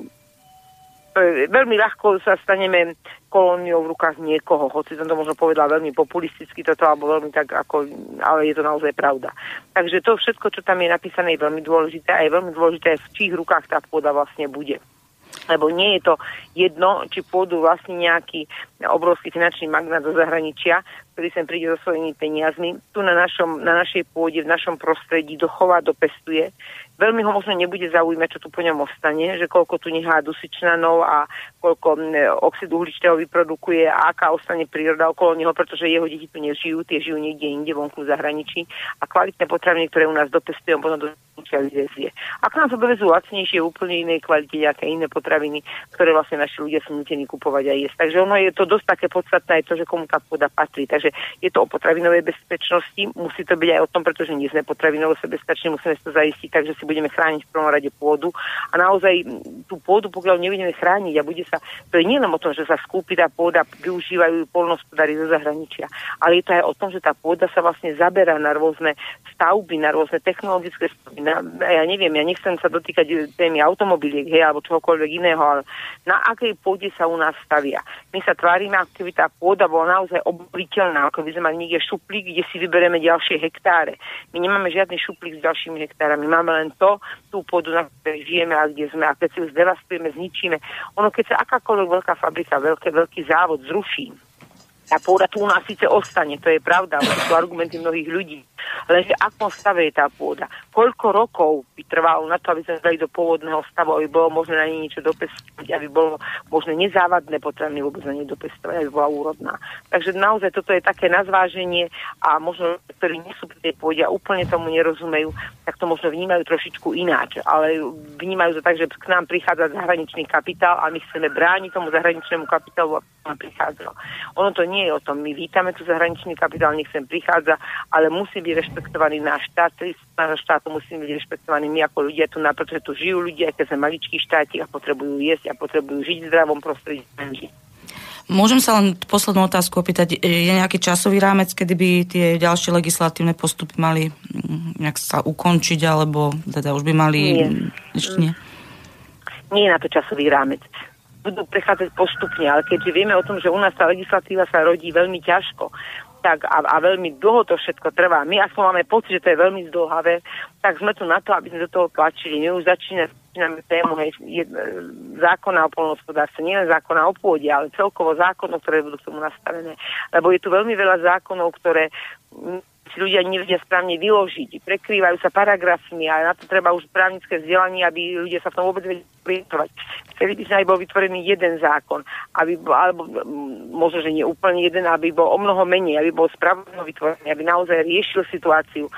veľmi ľahko sa staneme kolóniou v rukách niekoho, hoci som to možno povedala veľmi populisticky toto, alebo veľmi tak ako, ale je to naozaj pravda. Takže to všetko, čo tam je napísané, je veľmi dôležité a je veľmi dôležité, v čích rukách tá pôda vlastne bude. Lebo nie je to jedno, či pôdu vlastne nejaký obrovský finančný magnát zo zahraničia, ktorý sem príde so svojimi peniazmi, tu na, našom, na našej pôde, v našom prostredí dochová, dopestuje veľmi ho možno nebude zaujímať, čo tu po ňom ostane, že koľko tu nechá dusičnanov a koľko oxidu uhličitého vyprodukuje a aká ostane príroda okolo neho, pretože jeho deti tu nežijú, tie žijú niekde inde vonku v zahraničí a kvalitné potraviny, ktoré u nás dopestujú, potom do vezie. Ak nám to dovezú lacnejšie, úplne inej kvalite, nejaké iné potraviny, ktoré vlastne naši ľudia sú nutení kupovať a jesť. Takže ono je to dosť také podstatné aj to, že komu tá pôda patrí. Takže je to o potravinovej bezpečnosti, musí to byť aj o tom, pretože nie sme potravinovo sebestační, musíme to zaistiť, takže si budeme chrániť v prvom rade pôdu. A naozaj tú pôdu, pokiaľ nebudeme chrániť a bude sa, to je nielen o tom, že sa skúpi tá pôda, využívajú polnospodári zo zahraničia, ale je to aj o tom, že tá pôda sa vlastne zaberá na rôzne stavby, na rôzne technologické stavby. Na, ja neviem, ja nechcem sa dotýkať témy automobiliek, hej, alebo čohokoľvek iného, ale na akej pôde sa u nás stavia. My sa tvárime, ako keby tá pôda bola naozaj obriteľná, ako by sme mali niekde šuplík, kde si vyberieme ďalšie hektáre. My nemáme žiadny šuplík s ďalšími hektárami, máme len to, tú pôdu, na ktorej žijeme a kde sme. A keď si ju zdevastujeme, zničíme. Ono, keď sa akákoľvek veľká fabrika, veľký, veľký závod zruší, tá pôda tu u nás síce ostane, to je pravda, to sú argumenty mnohých ľudí. Lenže akom stave je tá pôda? Koľko rokov by trvalo na to, aby sme dali do pôvodného stavu, aby bolo možné na nej niečo dopestovať, aby bolo možné nezávadné potraviny vôbec na nej dopestovať, aby bola úrodná. Takže naozaj toto je také nazváženie a možno, ktorí nie sú pri tej pôde a úplne tomu nerozumejú, tak to možno vnímajú trošičku ináč. Ale vnímajú to tak, že k nám prichádza zahraničný kapitál a my chceme brániť tomu zahraničnému kapitálu, aby nám prichádzal. Ono to nie je o tom. My vítame tu zahraničný kapitál, nech sem prichádza, ale musí byť rešpektovaný náš štát, nášho štátu musíme byť rešpektovaní my ako ľudia tu na, pretože tu žijú ľudia, keď sme maličký štátik a potrebujú jesť a potrebujú žiť v zdravom prostredí. Môžem sa len poslednú otázku opýtať. Je nejaký časový rámec, kedy by tie ďalšie legislatívne postupy mali mm, nejak sa ukončiť, alebo teda už by mali... Nie. Ešte nie? Nie je na to časový rámec budú prechádzať postupne, ale keďže vieme o tom, že u nás tá legislatíva sa rodí veľmi ťažko, tak a, a veľmi dlho to všetko trvá. My aspoň máme pocit, že to je veľmi zdlhavé, tak sme tu na to, aby sme do toho tlačili. My už začíname, začíname tému hej, je, zákona o polnohospodárstve, nielen zákona o pôde, ale celkovo zákonov, ktoré budú k tomu nastavené. Lebo je tu veľmi veľa zákonov, ktoré si ľudia nevedia správne vyložiť. Prekrývajú sa paragrafmi a na to treba už právnické vzdelanie, aby ľudia sa v tom vôbec vedeli orientovať. Chceli by sa aj bol vytvorený jeden zákon, aby bol, alebo mm, možno, že nie úplne jeden, aby bol o mnoho menej, aby bol spravodlivo vytvorený, aby naozaj riešil situáciu.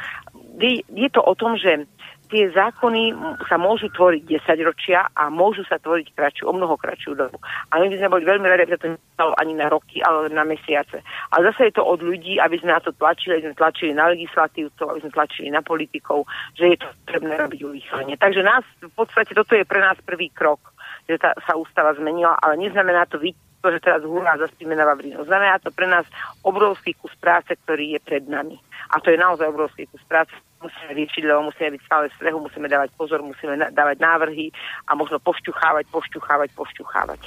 Je, je to o tom, že tie zákony sa môžu tvoriť 10 ročia a môžu sa tvoriť kratšiu, o mnoho kratšiu dobu. A my by sme boli veľmi radi, aby sa to nestalo ani na roky, ale na mesiace. Ale zase je to od ľudí, aby sme na to tlačili, aby sme tlačili na legislatívcov, aby sme tlačili na politikov, že je to potrebné robiť urýchlenie. Takže nás, v podstate toto je pre nás prvý krok, že tá, sa ústava zmenila, ale neznamená to vidieť že teraz hurá zaspíme na Vavrinu. Znamená to pre nás obrovský kus práce, ktorý je pred nami. A to je naozaj obrovský kus práce, musíme riešiť, lebo musíme byť stále v strehu, musíme dávať pozor, musíme na- dávať návrhy a možno pošťuchávať, pošťuchávať, pošťuchávať.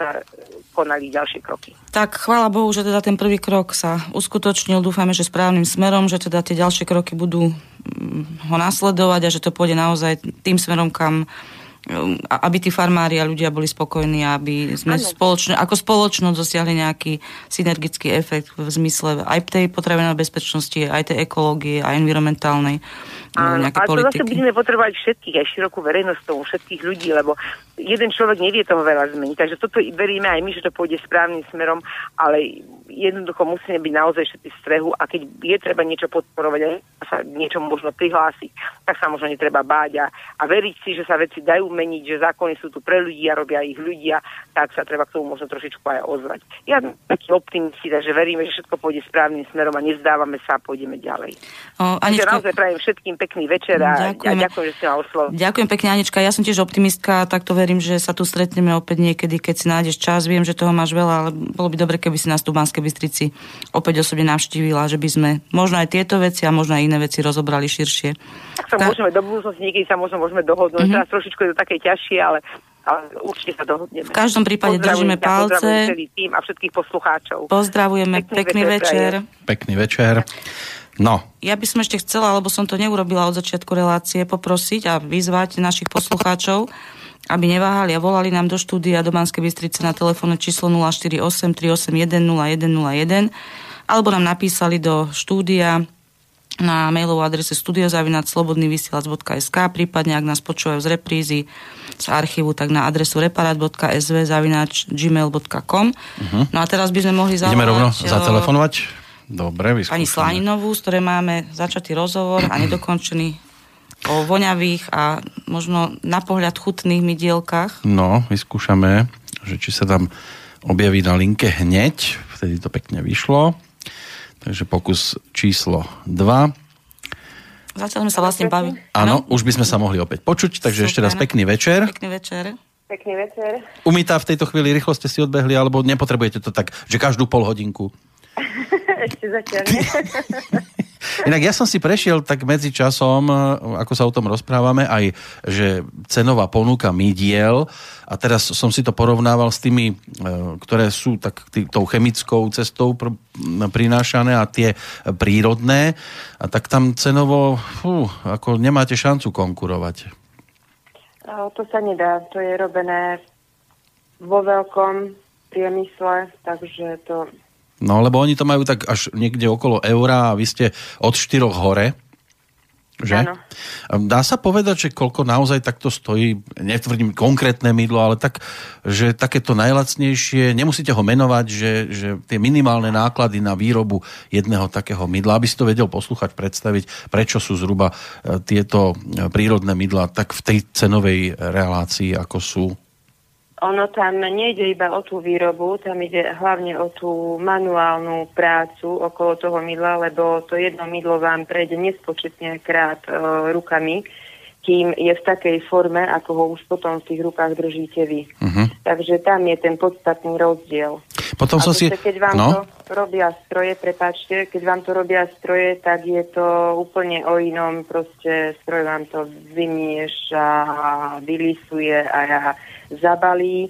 Sa konali ďalšie kroky. Tak chvála Bohu, že teda ten prvý krok sa uskutočnil. Dúfame, že správnym smerom, že teda tie ďalšie kroky budú mm, ho nasledovať a že to pôjde naozaj tým smerom, kam aby tí farmári a ľudia boli spokojní, aby sme spoločne, ako spoločnosť dosiahli nejaký synergický efekt v zmysle aj tej potravinovej bezpečnosti, aj tej ekológie, aj environmentálnej Áno, ale to zase politiky. budeme potrebovať všetkých, aj širokú verejnosť tomu, všetkých ľudí, lebo jeden človek nevie toho veľa zmeniť. Takže toto veríme aj my, že to pôjde správnym smerom, ale jednoducho musíme byť naozaj všetci v strehu a keď je treba niečo podporovať a sa niečo možno prihlásiť, tak sa možno netreba báť a, a veriť si, že sa veci dajú meniť, že zákony sú tu pre ľudí a robia ich ľudia, tak sa treba k tomu možno trošičku aj ozvať. Ja som taký optimisti, takže veríme, že všetko pôjde správnym smerom a nezdávame sa a pôjdeme ďalej. O, Takže naozaj prajem všetkým pekný večer a, a Ďakujeme. ďakujem, že ste ma oslovili. Ďakujem pekne, Anička. Ja som tiež optimistka, tak to verím, že sa tu stretneme opäť niekedy, keď si nájdeš čas. Viem, že toho máš veľa, ale bolo by dobre, keby si nás tu v Banskej Bystrici opäť osobne navštívila, že by sme možno aj tieto veci a možno aj iné veci rozobrali širšie. Tak sa Ka- môžeme do budúcnosti, niekedy sa možno môžeme dohodnúť. Mhm. Teraz trošičku je to také ťažšie, ale, ale určite sa dohodneme. V každom prípade držíme palce. celý tým a všetkých poslucháčov. Pozdravujeme, Pekný pekný, večer večer. Pekný večer. No, Ja by som ešte chcela, lebo som to neurobila od začiatku relácie, poprosiť a vyzvať našich poslucháčov, aby neváhali a volali nám do štúdia do Banskej Bystrice na telefónne číslo 048 381 0101 alebo nám napísali do štúdia na mailovú adrese studiozavinac.slobodnyvysielac.sk prípadne ak nás počúvajú z reprízy z archívu, tak na adresu reparat.sv zavinač gmail.com No a teraz by sme mohli zavolať ideme rovno eh, zatelefonovať. Dobre, pani vyskúšame. Slaninovú, z ktorej máme začatý rozhovor a (clears throat) nedokončený o voňavých a možno na pohľad chutných mydielkach. No, vyskúšame, že či sa tam objaví na linke hneď. Vtedy to pekne vyšlo. Takže pokus číslo 2. Zatiaľ sme sa vlastne bavili. Áno, už by sme sa mohli opäť počuť, takže ešte raz Super. pekný večer. Pekný večer. Pekný večer. Umýta v tejto chvíli rýchlo ste si odbehli, alebo nepotrebujete to tak, že každú pol hodinku. (laughs) Ešte zatiaľ. (laughs) Inak ja som si prešiel tak medzi časom, e, ako sa o tom rozprávame, aj že cenová ponuka midiel. A teraz som si to porovnával s tými, e, ktoré sú tak tý, tou chemickou cestou pr- prinášané a tie prírodné. A tak tam cenovo fú, ako nemáte šancu konkurovať. A To sa nedá, to je robené vo veľkom priemysle, takže to No, lebo oni to majú tak až niekde okolo eura a vy ste od 4 hore. Že? Áno. Dá sa povedať, že koľko naozaj takto stojí, netvrdím konkrétne mydlo, ale tak, že takéto najlacnejšie, nemusíte ho menovať, že, že tie minimálne náklady na výrobu jedného takého mydla, aby si to vedel poslúchať, predstaviť, prečo sú zhruba e, tieto e, prírodné mydla tak v tej cenovej relácii, ako sú. Ono tam nejde iba o tú výrobu, tam ide hlavne o tú manuálnu prácu okolo toho mydla, lebo to jedno mydlo vám prejde nespočetne krát e, rukami, kým je v takej forme, ako ho už potom v tých rukách držíte vy. Uh-huh. Takže tam je ten podstatný rozdiel. Potom som si... keď vám No, to robia stroje, prepáčte, keď vám to robia stroje, tak je to úplne o inom, proste stroj vám to vymieša, vylisuje a zabalí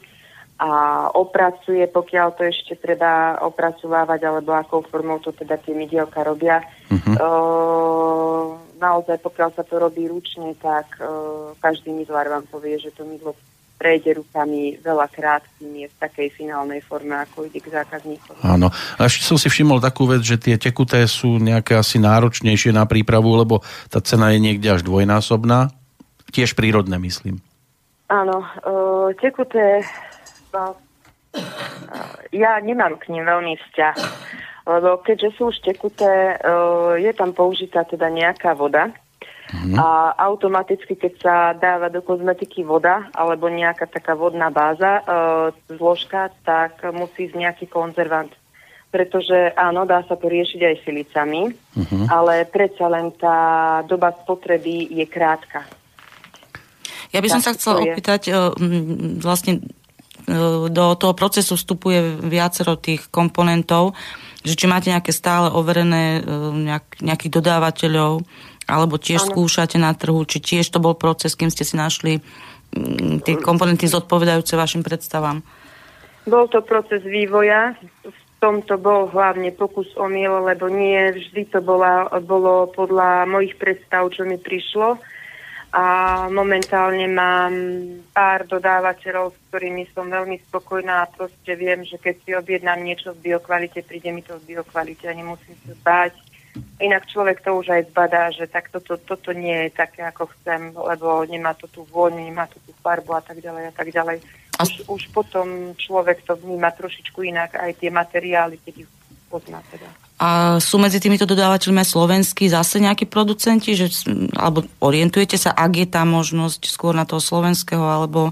a opracuje, pokiaľ to ešte treba opracovávať, alebo akou formou to teda tie mydielka robia. Mhm. O, naozaj, pokiaľ sa to robí ručne, tak o, každý mydlár vám povie, že to mydlo prejde rukami veľakrát, kým je v takej finálnej forme, ako ide k zákazníkovi. Áno. A ešte som si všimol takú vec, že tie tekuté sú nejaké asi náročnejšie na prípravu, lebo tá cena je niekde až dvojnásobná. Tiež prírodné, myslím. Áno, uh, tekuté, no, uh, ja nemám k nim veľmi vzťah, lebo keďže sú už tekuté, uh, je tam použitá teda nejaká voda Mhm. a automaticky, keď sa dáva do kozmetiky voda alebo nejaká taká vodná báza, uh, zložka, tak musí ísť nejaký konzervant. Pretože áno, dá sa to riešiť aj silicami, Mhm. ale predsa len tá doba spotreby je krátka. Ja by som Tak sa chcela opýtať, e, m, vlastne do toho procesu vstupuje viacero tých komponentov, že či máte nejaké stále overené e, nejak, nejakých dodávateľov, alebo tiež Áno. skúšate na trhu, či tiež to bol proces, kým ste si našli m, tie komponenty zodpovedajúce vašim predstavám. Bol to proces vývoja, v tomto bol hlavne pokus o miel, lebo nie vždy to bola, bolo podľa mojich predstav, čo mi prišlo. A momentálne mám pár dodávateľov, s ktorými som veľmi spokojná a proste viem, že keď si objednám niečo v biokvalite, príde mi to v biokvalite a nemusím sa báť. Inak človek to už aj zbadá, že tak toto, toto nie je také, ako chcem, lebo nemá to tú vôňu, nemá to tú farbu a tak ďalej a tak ďalej. Už, už potom človek to vníma trošičku inak, aj tie materiály, keď ich pozná teda. A sú medzi týmito dodávateľmi aj slovenskí zase nejakí producenti, že, alebo orientujete sa, ak je tá možnosť skôr na toho slovenského, alebo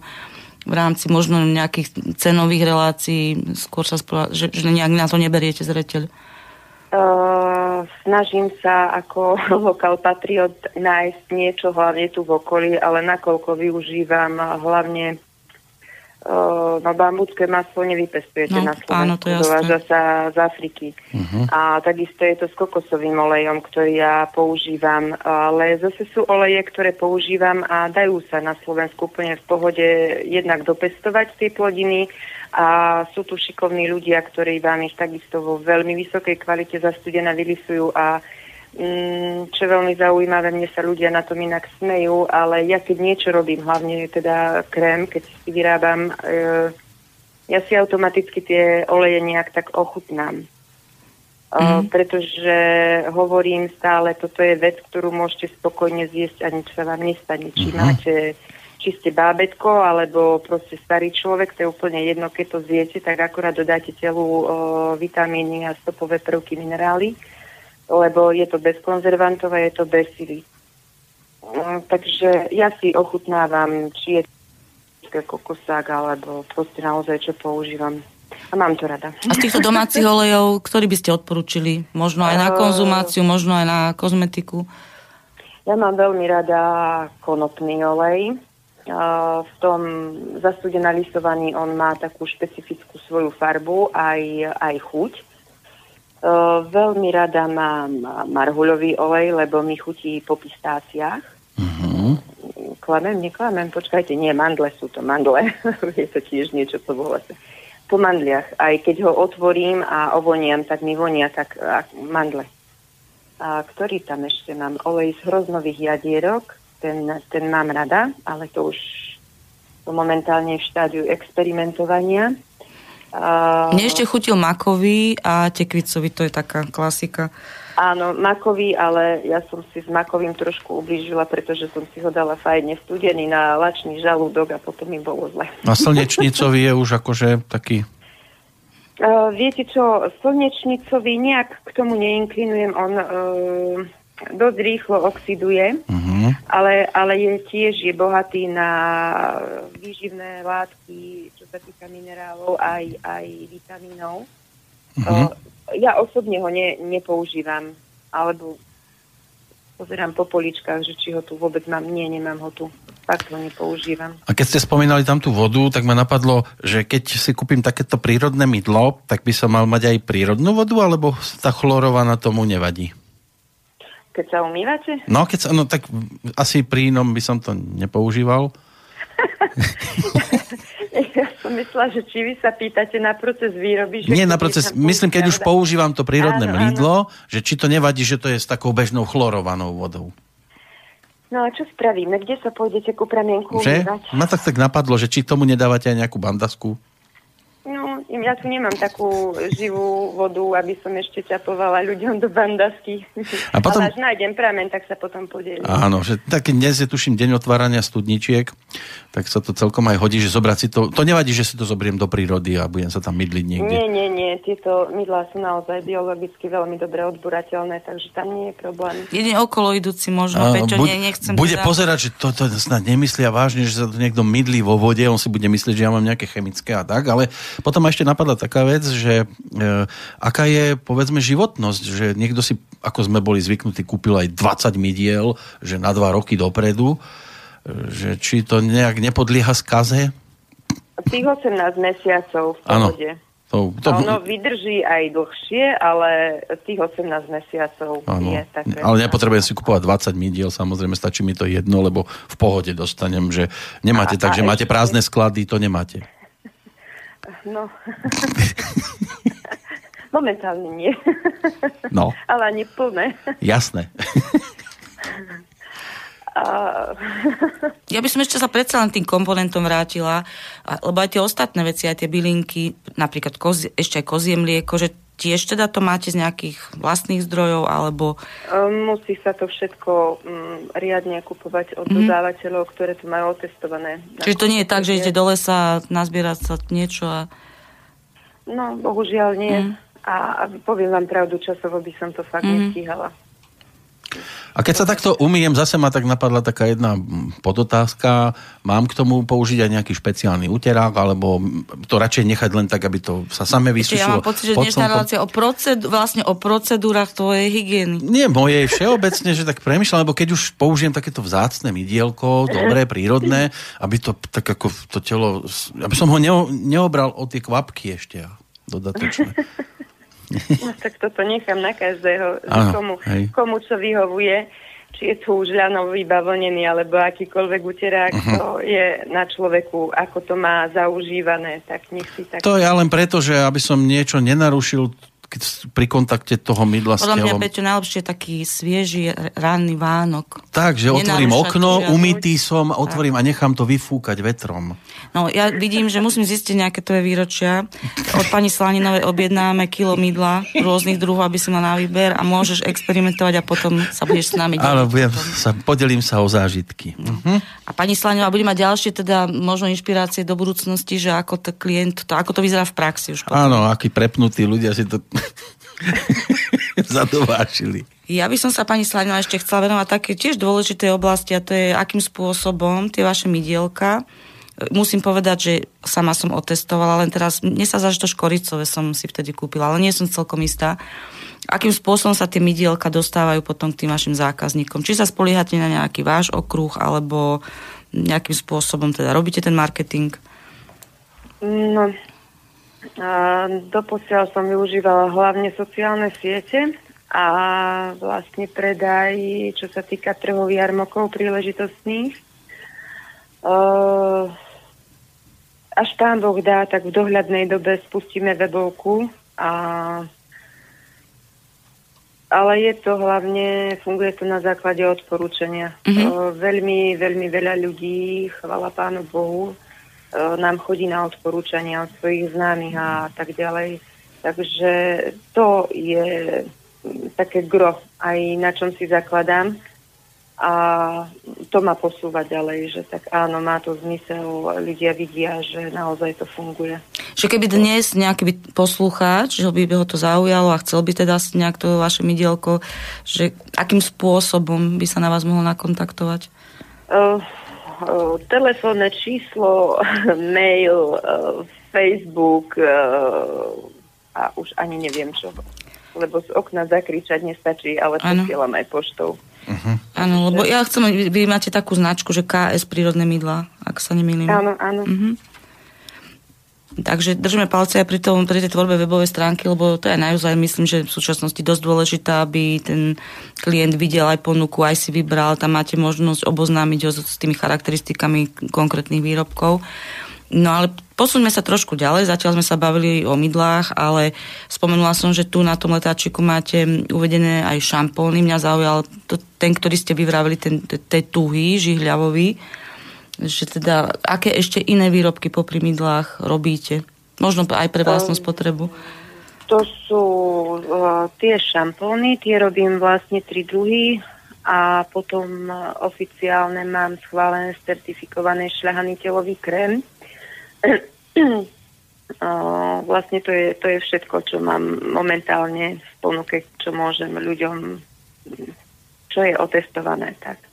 v rámci možno nejakých cenových relácií, skôr sa spora, že, že nejak na to neberiete zreteľ. Uh, snažím sa ako (laughs) lokal patriot nájsť niečo hlavne tu v okolí, ale nakoľko využívam hlavne no bambucké maslo nevypestujete No, na áno, Slovensku, to je jasné. dováža sa z Afriky. A takisto je to s kokosovým olejom, ktorý ja používam, ale zase sú oleje, ktoré používam a dajú sa na Slovensku úplne v pohode jednak dopestovať tie plodiny a sú tu šikovní ľudia, ktorí vám ich takisto vo veľmi vysokej kvalite zastudená vylisujú a čo je veľmi zaujímavé, mne sa ľudia na tom inak smejú, ale ja keď niečo robím, hlavne teda krém, keď si vyrábam, e, ja si automaticky tie oleje nejak tak ochutnám. Mm. Pretože hovorím stále, toto je vec, ktorú môžete spokojne zjesť a nič sa vám nestane. Či máte či ste bábetko, alebo proste starý človek, to je úplne jedno, keď to zjete, tak akorát dodáte telu o, vitamíny a stopové prvky, minerály, lebo je to bez konzervantov a je to bez sily. Mm, Takže ja si ochutnávam, či je kokosák, alebo proste naozaj, čo používam. A mám to rada. A z týchto domácich olejov, ktorý by ste odporúčili? Možno aj na konzumáciu, možno aj na kozmetiku? Ja mám veľmi rada konopný olej. Uh, v tom zastudená listovaný on má takú špecifickú svoju farbu aj, aj chuť. Uh, veľmi rada mám marhuľový olej, lebo mi chutí po pistáciách. Uh-huh. Klamem, neklamem, počkajte, nie, mandle sú to, mandle. (laughs) Je to tiež niečo po volase. Po mandliach. Aj keď ho otvorím a ovoniam, tak mi vonia tak a, mandle. A ktorý tam ešte mám? Olej z hroznových jadierok. Ten, ten mám rada, ale to už momentálne v štádiu experimentovania. A, Mne ešte chutil makový a tekvicový, to je taká klasika. Áno, makový, ale ja som si s makovým trošku ublížila, pretože som si ho dala fajne studený na lačný žalúdok a potom mi bolo zle. A slnečnicový je už akože taký... Uh, (laughs) viete čo, slnečnicový nejak k tomu neinklinujem, on uh, dosť rýchlo oxiduje, Uh-huh. ale, ale je tiež je bohatý na výživné látky, čo sa týka minerálov, aj, aj vitamínov. Mhm. Uh, ja osobne ho ne, nepoužívam, alebo pozerám po poličkách, že či ho tu vôbec mám. Nie, nemám ho tu. Fakt ho nepoužívam. A keď ste spomínali tam tú vodu, tak ma napadlo, že keď si kúpim takéto prírodné mydlo, tak by som mal mať aj prírodnú vodu, alebo tá chlorovaná tomu nevadí? Keď sa umývate? No, keď sa, no tak asi pri inom by som to nepoužíval. Ja (laughs) som myslela, že či vy sa pýtate na proces výroby. Že Nie na proces, myslím, keď už používam to prírodné Áno, áno. mydlo, že či to nevadí, že to je s takou bežnou chlorovanou vodou. No a čo spravíme? Kde sa pôjdete ku pramienku Že? umývať? Ma tak tak napadlo, že či tomu nedávate aj nejakú bandasku. No, ja tu nemám takú živú vodu, aby som ešte ťapovala ľuďom do bandasky. A potom- Ale až nájdem pramen, tak sa potom podelím. Áno, že tak dnes je tuším deň otvárania studničiek, tak sa to celkom aj hodí, že zobrať si to, to nevadí, že si to zobriem do prírody a budem sa tam mydliť niekde. Nie, nie, nie. Tieto mydlá sú naozaj biologicky veľmi dobre odburateľné, takže tam nie je problém. Jedine okolo idúci možno, Áno, Peťo, buď- nie, nechcem bude teda- pozerať, že to, to snad nemyslia vážne, že sa to niekto mydlí vo vode, on si bude myslieť, že ja mám nejaké chemické a tak, ale potom ma ešte napadla taká vec, že e, aká je povedzme životnosť, že niekto si, ako sme boli zvyknutí, kúpil aj 20 mydiel, že na dva roky dopredu, e, že či to nejak nepodlieha skaze? Tých 18 mesiacov v pohode. To, to, To... Ono vydrží aj dlhšie, ale tých 18 mesiacov Áno, je také. ale nepotrebujem si kupovať 20 mydiel, samozrejme stačí mi to jedno, lebo v pohode dostanem, že nemáte A- tak, a že máte ešte- prázdne sklady, to nemáte. No. (laughs) Momentálne nie. No, ale ani plné. jasné. A... Ja by som ešte sa predsa len tým komponentom vrátila, lebo aj tie ostatné veci, aj tie bylinky, napríklad kozie, ešte aj kozie mlieko, že tiež teda to máte z nejakých vlastných zdrojov, alebo Um, Musí sa to všetko um, riadne kupovať od Mhm. dodávateľov, ktoré to majú otestované. Čiže to nie je tak, že idete do lesa nazbierať sa niečo a... No, bohužiaľ nie. Mhm. A, a poviem vám pravdu, časovo by som to fakt Mhm. nestíhala. A keď sa takto umiem, zase ma tak napadla taká jedna podotázka. Mám k tomu použiť aj nejaký špeciálny uterák, alebo to radšej nechať len tak, aby to sa same Ešte ja vysušilo mám pocit, že dnešná relácia o procedu, vlastne o procedúrach tvojej hygieny. Nie mojej, všeobecne, že tak premyšľam, lebo keď už použijem takéto vzácne mydielko, dobré, prírodné, aby to tak ako to telo, aby som ho neo, neobral o tie kvapky ešte dodatočné. (laughs) No, tak toto nechám na každého, Áno, komu, hej. komu čo vyhovuje, či je tu už ľanový bavlnený, alebo akýkoľvek uterák, Mhm. to je na človeku, ako to má zaužívané, tak nech si tak... To ja len preto, že aby som niečo nenarušil keď- pri kontakte toho mydla s Podľa mňa, telom. Peťo, najlepšie je taký svieži ranný Vánok. Tak, že otvorím okno, žiadnu- umytý som, otvorím a nechám to vyfúkať vetrom. No, ja vidím, že musím zistiť nejaké tvoje výročia. Od pani Slaninovej objednáme kilo mydla rôznych druhov, aby si mala na výber a môžeš experimentovať a potom sa budeš s nami Áno, sa, podelím sa o zážitky. Mhm. A pani Slaňová bude mať ďalšie teda možno inšpirácie do budúcnosti, že ako to klient, to, ako to vyzerá v praxi už potom. Áno, akí prepnutí ľudia si to (laughs) zadováčili. Ja by som sa pani Slaňová ešte chcela venovať také tiež dôležité oblasti a to je, akým spôsobom tie vaše mydielka Musím povedať, že sama som otestovala, len teraz, mne sa zdá, že to škoricové som si vtedy kúpila, ale nie som celkom istá. Akým spôsobom sa tie mydielka dostávajú potom k tým vašim zákazníkom? Či sa spoliehate na nejaký váš okruh, alebo nejakým spôsobom teda robíte ten marketing? No, doposiaľ som využívala hlavne sociálne siete a vlastne predaj, čo sa týka trhových jarmokov príležitostných. Až pán Boh dá, tak v dohľadnej dobe spustíme webovku a ale je to hlavne, funguje to na základe odporúčania. Mhm. Uh, veľmi, veľmi veľa ľudí, chvala pánu Bohu, nám chodí na odporúčania od svojich známych a tak ďalej. Takže to je mm, také gro, aj na čom si zakladám. A to ma posúva ďalej, že tak áno, má to zmysel, ľudia vidia, že naozaj to funguje. Že keby dnes nejaký by poslucháč, že by ho to zaujalo a chcel by teda nejak to vaše mydielko, že akým spôsobom by sa na vás mohol nakontaktovať? Uh, telefónne číslo, (laughs) mail, uh, Facebook uh, a už ani neviem čo. Lebo z okna zakričať nestačí, ale posielam aj poštou. Áno, lebo ja chcem, vy, máte takú značku, že KS prírodné mydla, ak sa nemýlim. Áno, áno. Mhm. Takže držíme palce aj pri, tom, pri tej tvorbe webovej stránky, lebo to je naozaj, myslím, že v súčasnosti dosť dôležité, aby ten klient videl aj ponuku, aj si vybral, tam máte možnosť oboznámiť ho s tými charakteristikami konkrétnych výrobkov. No ale posuňme sa trošku ďalej, zatiaľ sme sa bavili o mydlách, ale spomenula som, že tu na tom letáčiku máte uvedené aj šampóny. Mňa zaujal to, ten, ktorý ste vyvravili, ten, ten tuhý, žihľavový, že teda aké ešte iné výrobky popri mydlách robíte? Možno aj pre vlastnú spotrebu. To sú uh, tie šampóny, tie robím vlastne tri druhy a potom uh, oficiálne mám schválené certifikované šľahaný telový krém. uh, (clears throat) vlastne to je, to je všetko, čo mám momentálne v ponuke, čo môžem ľuďom, čo je otestované tak.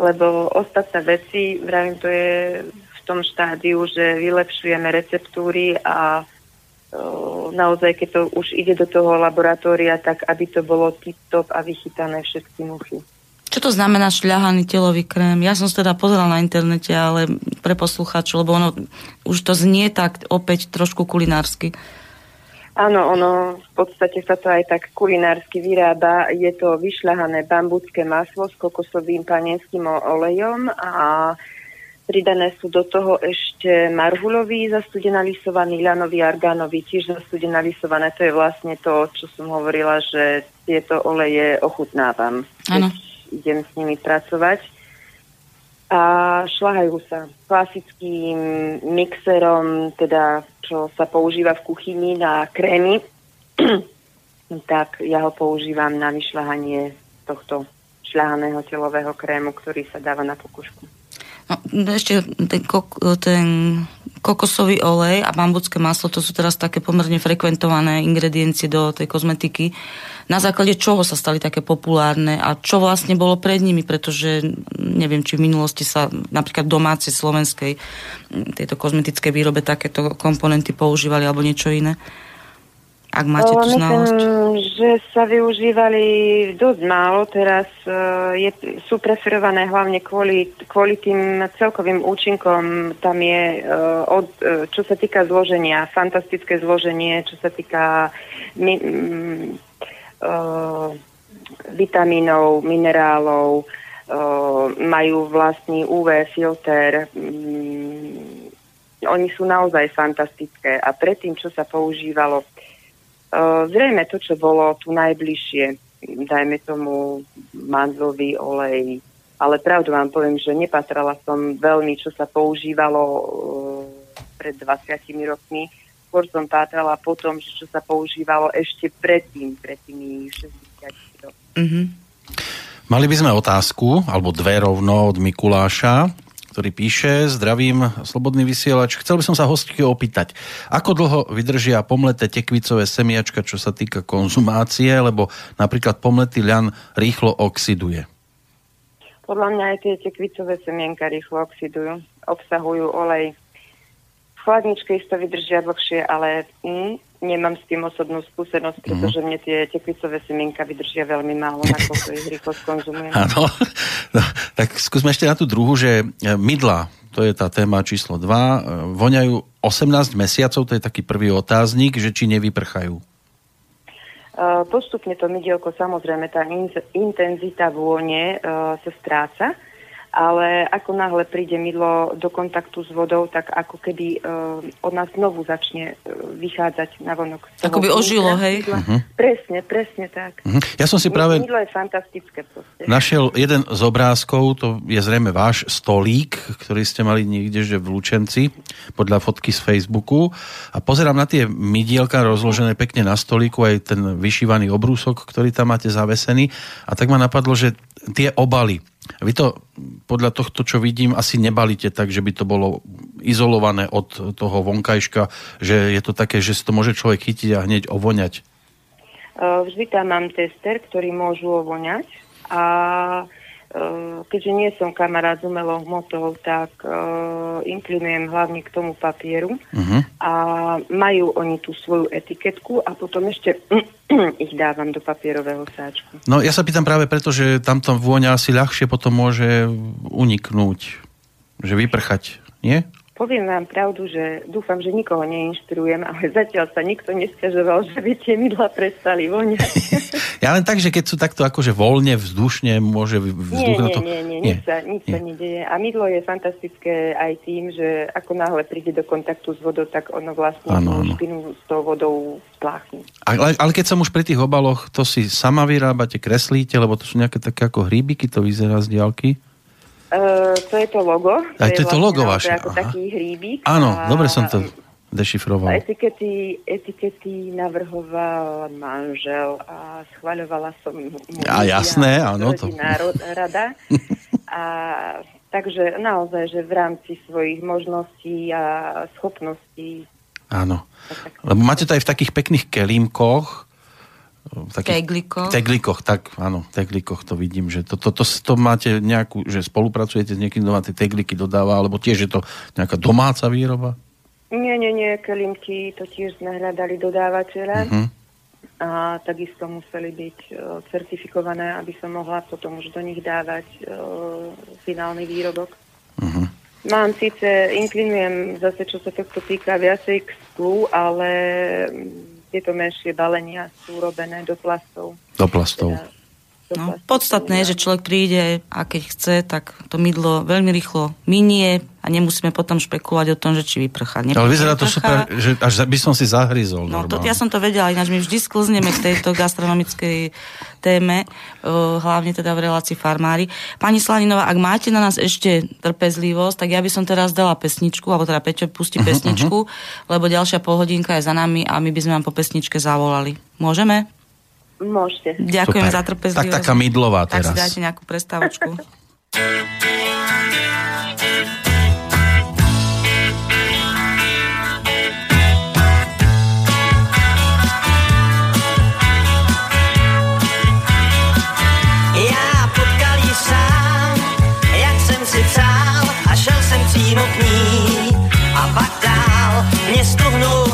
Lebo ostatné veci, vravím, to je v tom štádiu, že vylepšujeme receptúry a o, naozaj, keď to už ide do toho laboratória, tak aby to bolo tip-top a vychytané všetky muchy. Čo to znamená šľahaný telový krém? Ja som sa teda pozerala na internete, ale pre poslucháčov, lebo ono už to znie tak opäť trošku kulinársky. Áno, ono v podstate sa to aj tak kulinársky vyrába. Je to vyšľahané bambucké maslo s kokosovým panenským olejom a pridané sú do toho ešte marhulový, zastudenalisovaný, ľanový, argánový, tiež zastudenalisované. To je vlastne to, čo som hovorila, že tieto oleje ochutnávam. Áno. Idem s nimi pracovať. A šľahajú sa klasickým mixerom, teda čo sa používa v kuchyni na krémy, (clears throat) tak ja ho používam na vyšľahanie tohto šľahaného telového krému, ktorý sa dáva na pokušku. No, ešte ten, ten kokosový olej a bambucké maslo, to sú teraz také pomerne frekventované ingrediencie do tej kozmetiky. Na základe čoho sa stali také populárne a čo vlastne bolo pred nimi, pretože neviem, či v minulosti sa napríklad v domácej slovenskej tejto kozmetickej výrobe takéto komponenty používali alebo niečo iné. Ak máte tú znalosť. Myslím, že sa využívali dosť málo. Teraz uh, je, sú preferované hlavne kvôli, kvôli tým celkovým účinkom. Tam je, uh, od, uh, čo sa týka zloženia, fantastické zloženie, čo sa týka mi, uh, vitamínov, minerálov, uh, majú vlastný UV filter. Mm, oni sú naozaj fantastické. A predtým, čo sa používalo, Uh, zrejme to, čo bolo tu najbližšie, dajme tomu mandlový olej, ale pravdu vám poviem, že nepatrala som veľmi, čo sa používalo pred 20 rokmi. Skôr som pátrala po tom, že čo sa používalo ešte predtým, pred tými 60 rokmi. Mhm. Mali by sme otázku, alebo dve rovno od Mikuláša, ktorý píše, zdravím, slobodný vysielač. Chcel by som sa hostky opýtať, ako dlho vydržia pomleté tekvicové semiačka, čo sa týka konzumácie, lebo napríklad pomletý ľan rýchlo oxiduje. Podľa mňa aj tie tekvicové semienka rýchlo oxidujú, obsahujú olej. V chladničke isto vydržia dlhšie, ale mm, nemám s tým osobnú skúsenosť, pretože mne tie tekvicové semienka vydržia veľmi málo, (laughs) nakoľko ich rýchlo skonzumujem. Áno, (laughs) no, tak skúsme ešte na tú druhú, že e, mydla, to je tá téma číslo 2. Voňajú 18 mesiacov, to je taký prvý otáznik, že či nevyprchajú. Uh, postupne to mydielko, samozrejme, tá in- intenzita vône uh, sa stráca, ale ako náhle príde mydlo do kontaktu s vodou, tak ako keby uh, od nás znovu začne uh, vychádzať na vonok. Ako by ožilo, hej? Uh-huh. Presne, presne tak. Uh-huh. Ja som si práve... Mydlo je fantastické proste. Našiel jeden z obrázkov, to je zrejme váš stolík, ktorý ste mali niekde, že v Lučenci, podľa fotky z Facebooku. A pozerám na tie mydielka rozložené pekne na stolíku, aj ten vyšívaný obrúsok, ktorý tam máte zavesený. A tak ma napadlo, že tie obaly, vy to podľa tohto, čo vidím, asi nebalíte tak, že by to bolo izolované od toho vonkajška, že je to také, že si to môže človek chytiť a hneď ovoňať. Vždy tam mám tester, ktorý môžu ovoňať a keďže nie som kamarát s umelou hmotou, tak uh, inklinujem hlavne k tomu papieru uh-huh. a majú oni tú svoju etiketku a potom ešte (clears throat) ich dávam do papierového sáčku. No ja sa pýtam práve preto, že tamto vôňa asi ľahšie potom môže uniknúť, že vyprchať, nie? Poviem vám pravdu, že dúfam, že nikoho neinšpirujem, ale zatiaľ sa nikto nestiažoval, že by tie mydla prestali voňať. (laughs) ja len tak, že keď sú takto akože voľne, vzdušne, môže vzduch nie, na to... Nie, nie, nie, nič sa, nič nie. sa nedieje. A mydlo je fantastické aj tým, že ako náhle príde do kontaktu s vodou, tak ono vlastne ano, tú špinu s tou vodou spláchne. Ale, ale keď som už pri tých obaloch, to si sama vyrábate, kreslíte, lebo to sú nejaké také ako hríbiky, to vyzerá z diálky? Uh, to je to logo. To Aj to je, to logo vaše. ako Aha. taký hríbik. Áno, a... dobre som to dešifroval. Etikety, etikety navrhoval manžel a schvaľovala som mu. A jasné, áno. To... rada. (laughs) a takže naozaj, že v rámci svojich možností a schopností. Áno. Lebo máte to aj v takých pekných kelímkoch, takých teglikoch. teglikoch, tak áno, teglikoch to vidím, že to, to, to, to máte nejakú, že spolupracujete s niekým, kto má tie tegliky dodáva, alebo tiež je to nejaká domáca výroba? Nie, nie, nie, kelimky to tiež sme hľadali dodávateľa uh-huh. a takisto museli byť uh, certifikované, aby som mohla potom už do nich dávať uh, finálny výrobok. Uh-huh. Mám síce, inklinujem zase, čo sa tohto týka viacej k sklu, ale tieto menšie balenia sú robené do plastov. Do plastov. Teda, No, podstatné je, že človek príde a keď chce, tak to mydlo veľmi rýchlo minie a nemusíme potom špekulovať o tom, že či vyprchá. Neprchá, Ale vyzerá to super, že až by som si zahryzol. No, to, ja som to vedela, ináč my vždy sklzneme k tejto gastronomickej téme, uh, hlavne teda v relácii farmári. Pani Slaninová, ak máte na nás ešte trpezlivosť, tak ja by som teraz dala pesničku, alebo teda Peťo pustí uh-huh, pesničku, uh-huh. lebo ďalšia polhodinka je za nami a my by sme vám po pesničke zavolali. Môžeme? Môžete. Ďakujem Super. za trpezlivosť. Tak taká mydlová teraz. Tak si dajte nejakú prestávočku. (laughs)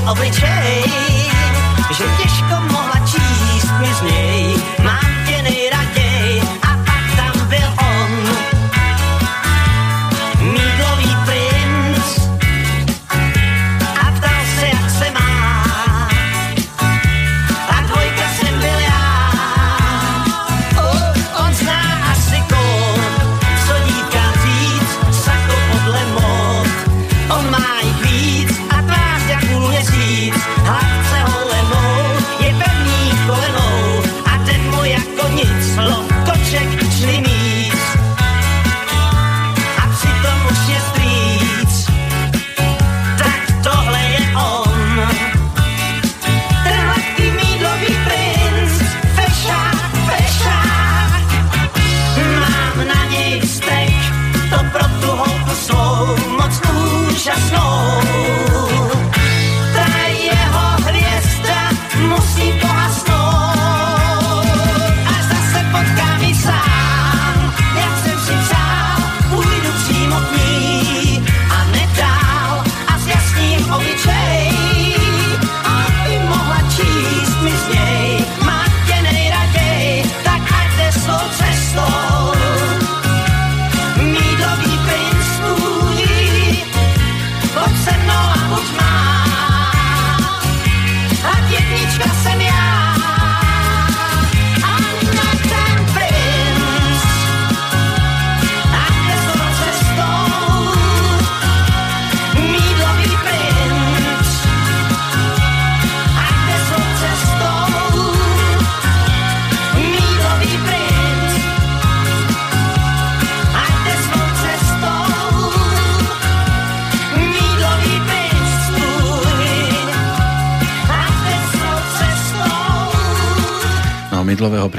obličej, že těžko mohla číst mi z něj.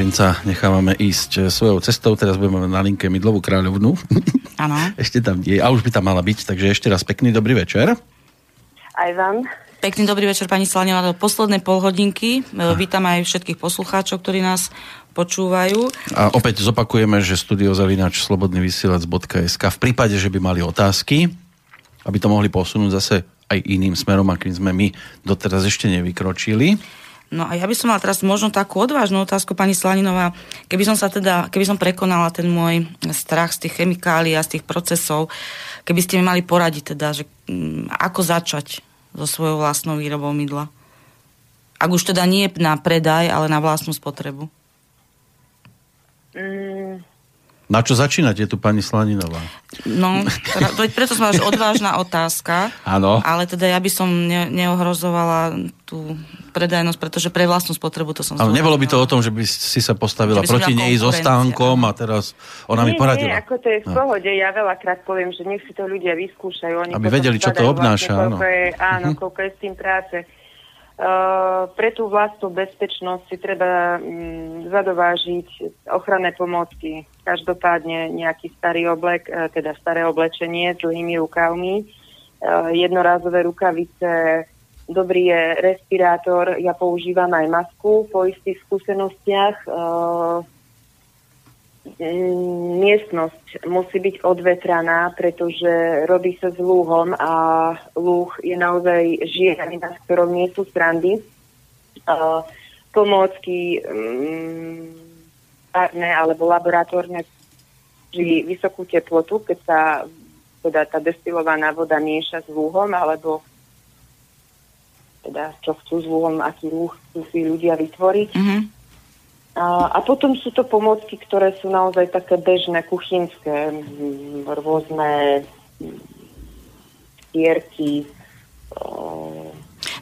Princa nechávame ísť svojou cestou. Teraz budeme na linke mydlovú kráľovnu. (laughs) Áno. ešte tam je, a už by tam mala byť, takže ešte raz pekný dobrý večer. Aj vám. Pekný dobrý večer, pani Slaňová. Do poslednej polhodinky. E, Vítam aj všetkých poslucháčov, ktorí nás počúvajú. A opäť zopakujeme, že studiozavinač slobodnyvysielac.sk v prípade, že by mali otázky, aby to mohli posunúť zase aj iným smerom, akým sme my doteraz ešte nevykročili. No a ja by som mala teraz možno takú odvážnu otázku, pani Slaninová. Keby som sa teda, keby som prekonala ten môj strach z tých chemikálií a z tých procesov, keby ste mi mali poradiť teda, že mm, ako začať so svojou vlastnou výrobou mydla? Ak už teda nie na predaj, ale na vlastnú spotrebu. Mm, Na čo začínate tu, pani Slaninová? No, teda, veď preto som že odvážna otázka. Áno. Ale teda ja by som ne, neohrozovala tú predajnosť, pretože pre vlastnú spotrebu to som Ale nebolo by to o tom, že by si sa postavila proti nej so stánkom a teraz ona mi nie, poradila. Nie, ako to je v No. pohode. Ja veľakrát poviem, že nech si to ľudia vyskúšajú. Oni Aby vedeli, čo to zbadajú obnáša, Vlastne, áno. koľko je, áno, Mhm. koľko je s tým práce. Uh, pre tú vlastnú bezpečnosť si treba um, zadovážiť ochranné pomôcky. Každopádne nejaký starý oblek, uh, teda staré oblečenie s dlhými rukavmi, uh, jednorázové rukavice, dobrý je respirátor, ja používam aj masku po istých skúsenostiach. Miestnosť musí byť odvetraná, pretože robí sa s lúhom a lúh je naozaj žiarina, s ktorou nie sú srandy. Uh, pomôcky um, alebo laboratórne ži vysokú teplotu, keď sa teda tá destilovaná voda mieša s lúhom, alebo teda čo chcú s lúhom, aký lúh chcú si ľudia vytvoriť. Mhm. A, a potom sú to pomôcky, ktoré sú naozaj také bežné, kuchynské, mm, rôzne mm, stierky. o,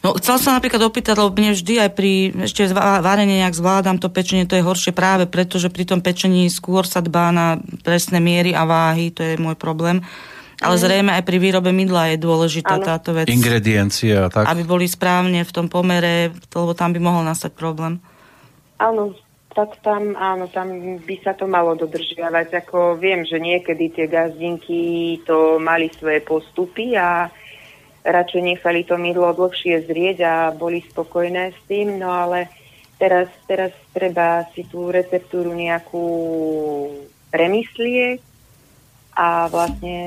No, chcel som napríklad opýtať, lebo mne vždy aj pri ešte varení nejak zvládam to pečenie, to je horšie práve preto, že pri tom pečení skôr sa dbá na presné miery a váhy, to je môj problém. Ale zrejme aj pri výrobe mydla je dôležitá Áno. táto vec. Ingrediencia a tak. Aby boli správne v tom pomere, lebo tam by mohol nastať problém. Áno, tak tam, áno, tam by sa to malo dodržiavať. Ako viem, že niekedy tie gazdinky to mali svoje postupy a radšej nechali to mydlo dlhšie zrieť a boli spokojné s tým, no ale teraz, teraz treba si tú receptúru nejakú premyslieť a vlastne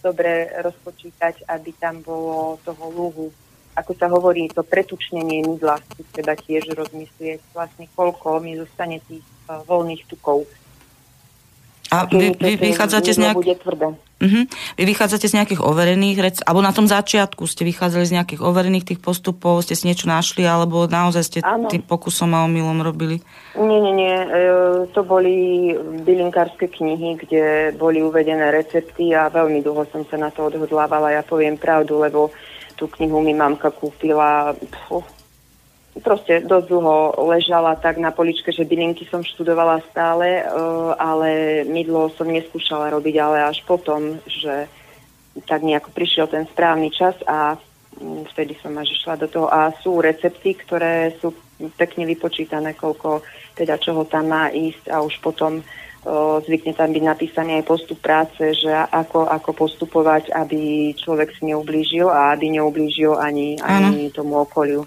dobre rozpočítať, aby tam bolo toho lúhu ako sa hovorí, to pretučnenie mydla si treba tiež rozmyslieť vlastne koľko mi zostane tých uh, voľných tukov. A vy, vy vychádzate z nejak... Uh-huh. Vy vychádzate z nejakých overených, rec- alebo na tom začiatku ste vychádzali z nejakých overených tých postupov, ste si niečo našli, alebo naozaj ste Áno. tým pokusom a omylom robili? Nie, nie, nie. E, to boli bylinkárske knihy, kde boli uvedené recepty a veľmi dlho som sa na to odhodlávala. Ja poviem pravdu, lebo tú knihu mi mamka kúpila. Pfu, proste dosť dlho ležala tak na poličke, že bylinky som študovala stále, e, ale mydlo som neskúšala robiť, ale až potom, že tak nejako prišiel ten správny čas a mm, vtedy som až išla do toho. A sú recepty, ktoré sú pekne vypočítané, koľko teda čoho tam má ísť a už potom o, zvykne tam byť napísaný aj postup práce, že ako, ako postupovať, aby človek si neublížil a aby neublížil ani, ani tomu okoliu.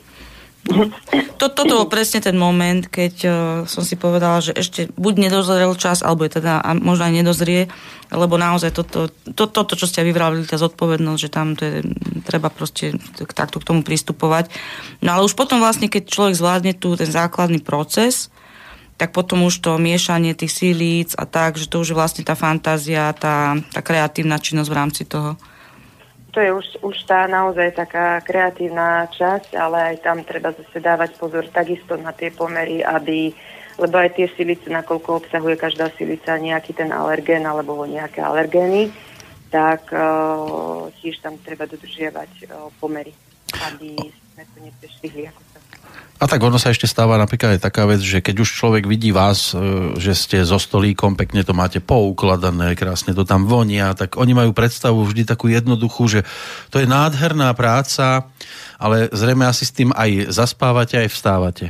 To, toto bol presne ten moment, keď uh, som si povedala, že ešte buď nedozrel čas, alebo je teda a možno aj nedozrie, lebo naozaj toto, to, toto, čo ste vyvrali, tá zodpovednosť, že tam to je, treba proste t- takto k tomu pristupovať. No ale už potom vlastne, keď človek zvládne tu ten základný proces, tak potom už to miešanie tých sílíc a tak, že to už je vlastne tá fantázia, tá, tá kreatívna činnosť v rámci toho. To je už, už tá naozaj taká kreatívna časť, ale aj tam treba zase dávať pozor takisto na tie pomery, aby, lebo aj tie silice, nakoľko obsahuje každá silica nejaký ten alergén alebo nejaké alergény, tak uh, tiež tam treba dodržiavať uh, pomery, aby sme to neprešvihli ako A tak ono sa ešte stáva napríklad aj taká vec, že keď už človek vidí vás, e, že ste so stolíkom, pekne to máte poukladané, krásne to tam vonia, tak oni majú predstavu vždy takú jednoduchú, že to je nádherná práca, ale zrejme asi s tým aj zaspávate, aj vstávate.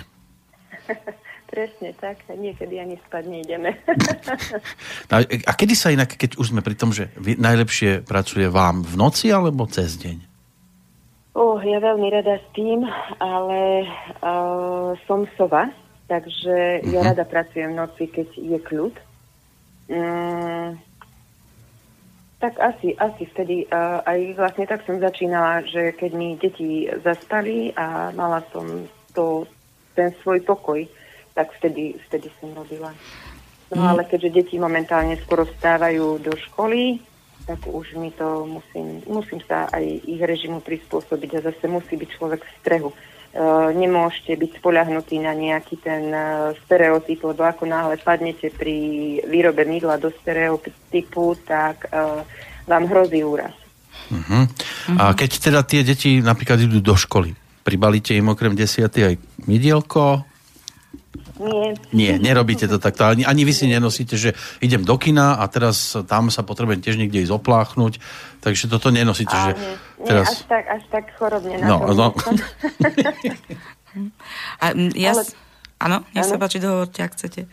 (laughs) Presne tak. Niekedy ani spať nejdeme. (laughs) A, kedy sa inak, keď už sme pri tom, že najlepšie pracuje vám v noci alebo cez deň? Oh, ja veľmi rada spím, ale uh, som sova, takže uh-huh. ja Mhm. rada pracujem v noci, keď je kľud. Mm, tak asi, asi vtedy, uh, aj vlastne tak som začínala, že keď mi deti zaspali a mala som to, ten svoj pokoj, tak vtedy, vtedy som robila. No Mm. ale keďže deti momentálne skoro vstávajú do školy, tak už mi to musím, musím sa aj ich režimu prispôsobiť a zase musí byť človek v strehu. E, nemôžete byť spoľahnutí na nejaký ten e, stereotyp, lebo ako náhle padnete pri výrobe mydla do stereotypu, tak e, vám hrozí úraz. Uh-huh. A keď teda tie deti napríklad idú do školy, pribalíte im okrem desiaty aj mydielko? Nie. Nie, nerobíte to takto. Ani, ani vy si nenosíte, že idem do kina a teraz tam sa potrebujem tiež niekde ísť opláchnuť. Takže toto nenosíte, že A nie, nie teraz... až, tak, až tak chorobne No, no. (laughs) A, ja, Ale- áno, nech sa páči, dohovorte, ak chcete.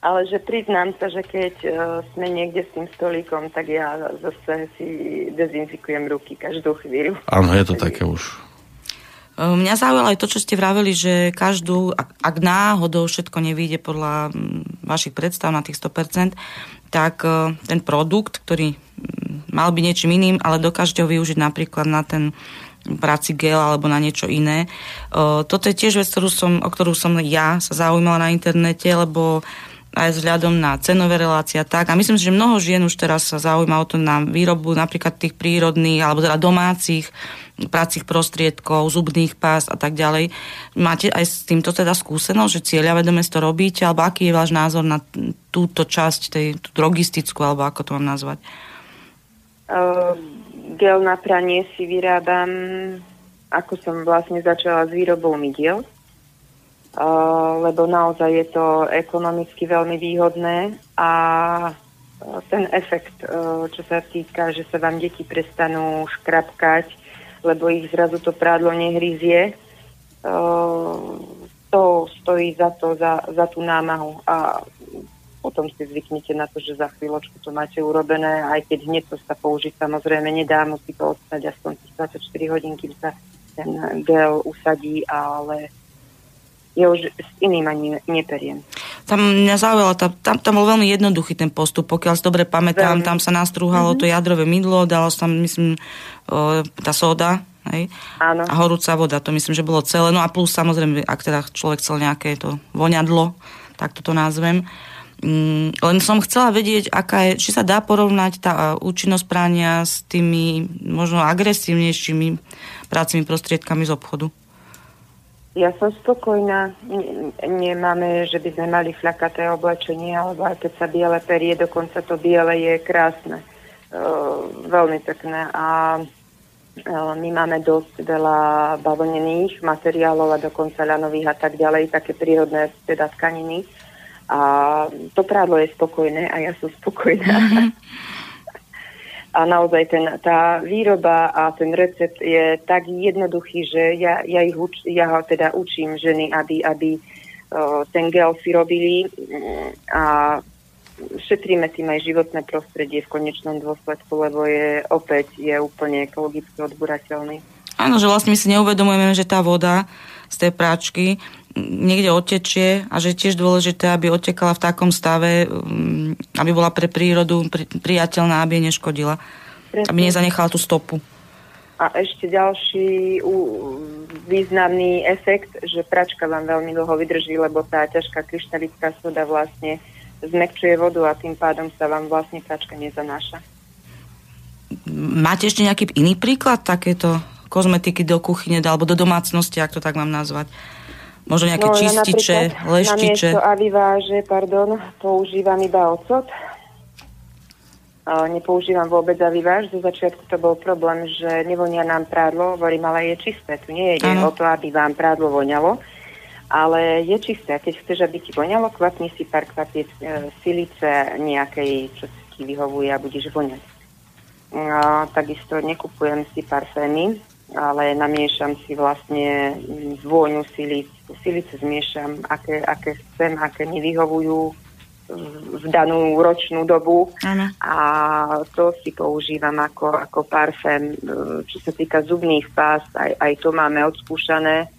Ale že priznám sa, že keď uh, sme niekde s tým stolíkom, tak ja zase si dezinfikujem ruky každú chvíľu. Áno, je to také už. E, Mňa zaujalo aj to, čo ste vraveli, že každú, ak, náhodou všetko nevíde podľa mm, vašich predstav na tých 100%, tak e, ten produkt, ktorý mm, mal by niečím iným, ale dokážete ho využiť napríklad na ten práci gel alebo na niečo iné. E, Toto je tiež vec, ktorú som, o ktorú som ja sa zaujímala na internete, lebo aj vzhľadom na cenové relácie a tak. A myslím si, že mnoho žien už teraz sa zaujíma o to na výrobu napríklad tých prírodných alebo teda domácich pracích prostriedkov, zubných pás a tak ďalej. Máte aj s týmto teda skúsenosť, že cieľa vedome to robíte, alebo aký je váš názor na túto časť, tej tú drogistickú, alebo ako to mám nazvať? Uh, gel na pranie si vyrábam, ako som vlastne začala s výrobou mydiel, lebo naozaj je to ekonomicky veľmi výhodné a ten efekt, uh, čo sa týka, že sa vám deti prestanú škrapkať, lebo ich zrazu to prádlo nehryzie, uh, to stojí za to, za, za tú námahu. A potom si zvyknete na to, že za chvíľočku to máte urobené, aj keď hneď to sa použiť samozrejme nedá, musí to ostať aspoň tých 24 hodín, kým sa ten gel usadí, ale ja už s iným ani neperiem. Tam mňa zaujalo, tam, tam, bol veľmi jednoduchý ten postup, pokiaľ si dobre pamätám, Veľmi. tam sa nastrúhalo to jadrové mydlo, dalo sa tam, myslím, o, tá soda, hej? Áno. A horúca voda, to myslím, že bolo celé. No a plus samozrejme, ak teda človek chcel nejaké to voňadlo, tak toto názvem. Mm, len som chcela vedieť, aká je, či sa dá porovnať tá a, účinnosť prania s tými možno agresívnejšími prácimi prostriedkami z obchodu. Ja som spokojná. Ne- Nemáme, že by sme mali flakaté oblečenie, alebo aj keď sa biele perie, dokonca to biele je krásne. Uh, veľmi pekné. A uh, my máme dosť veľa bavlnených materiálov a dokonca ľanových a tak ďalej, také prírodné teda tkaniny. A to prádlo je spokojné a ja som spokojná. (laughs) A naozaj ten, tá výroba a ten recept je tak jednoduchý, že ja, ja, ich uč, ja ho teda učím ženy, aby, aby uh, ten gel si robili mm, a šetríme tým aj životné prostredie v konečnom dôsledku, lebo je opäť je úplne ekologicky odburateľný. Áno, že vlastne my si neuvedomujeme, že tá voda z tej práčky niekde odtečie a že je tiež dôležité, aby odtekala v takom stave, mm, aby bola pre prírodu pri, priateľná, aby jej neškodila. Presne. Aby nezanechala tú stopu. A ešte ďalší významný efekt, že pračka vám veľmi dlho vydrží, lebo tá ťažká kryštalická soda vlastne zmekčuje vodu a tým pádom sa vám vlastne pračka nezanáša. Máte ešte nejaký iný príklad takéto kozmetiky do kuchyne alebo do domácnosti, ak to tak mám nazvať? Možno nejaké No, ja čističe, napríklad leštiče. Namiesto aviváže, pardon, používam iba ocot. Nepoužívam vôbec aviváž. Zo začiatku to bol problém, že nevonia nám prádlo, hovorím, ale je čisté. Tu nie Áno. o to, aby vám prádlo voňalo, ale je čisté. Keď chceš, aby ti voňalo, kvapni si pár kvapiec e, silice nejakej, čo ti vyhovuje a budeš voňať. A, takisto nekupujem si parfémy, ale namiešam si vlastne mm, vôňu silic. Silice zmiešam, aké, aké chcem, aké mi vyhovujú v danú ročnú dobu Áno. a to si používam ako, ako parfém. Čo sa týka zubných pás, aj, aj to máme odskúšané.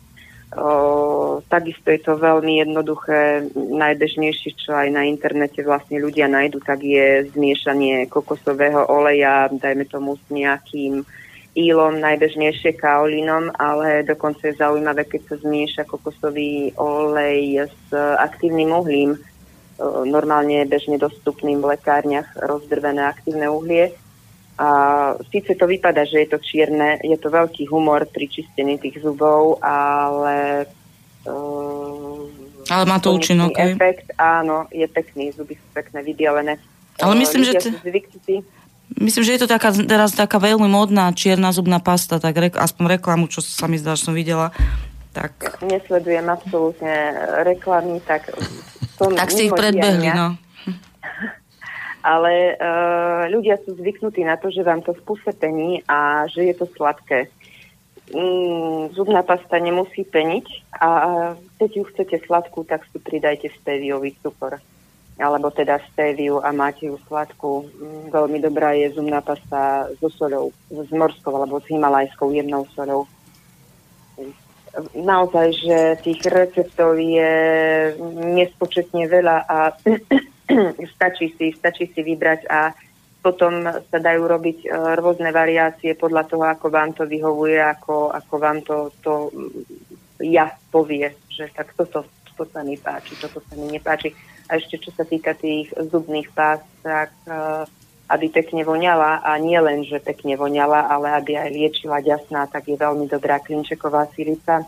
O, takisto je to veľmi jednoduché. Najbežnejšie, čo aj na internete vlastne ľudia nájdu, tak je zmiešanie kokosového oleja, dajme tomu s nejakým ílom, najbežnejšie kaolínom, ale dokonca je zaujímavé, keď sa zmieša kokosový olej s aktívnym uhlím, normálne bežne dostupným v lekárniach rozdrvené aktívne uhlie. A síce to vypadá, že je to čierne, je to veľký humor pri čistení tých zubov, ale... Uh, ale má to účinok, efekt, áno, je pekný, zuby sú pekné, vybielené. Ale myslím, že... T- myslím, že je to taká, teraz taká veľmi modná čierna zubná pasta, tak re, aspoň reklamu, čo sa mi zdá, že som videla. Tak... Nesledujem absolútne reklamy, tak Tak si ich predbehli, no. (laughs) Ale uh, ľudia sú zvyknutí na to, že vám to spúse pení a že je to sladké. Mm, zubná pasta nemusí peniť a keď ju chcete sladkú, tak si pridajte steviový cukor alebo teda steviu a máte ju sladkú. Mm, veľmi dobrá je zubná pasta so soľou, s morskou alebo s himalajskou jemnou soľou naozaj, že tých receptov je nespočetne veľa a (clears throat) stačí si, stačí si vybrať a potom sa dajú robiť e, rôzne variácie podľa toho, ako vám to vyhovuje, ako, ako vám to, to ja povie, že tak toto, toto sa mi páči, toto sa mi nepáči. A ešte čo sa týka tých zubných pás, tak uh, aby pekne voňala a nie len, že pekne voňala, ale aby aj liečila ďasná, tak je veľmi dobrá klinčeková silica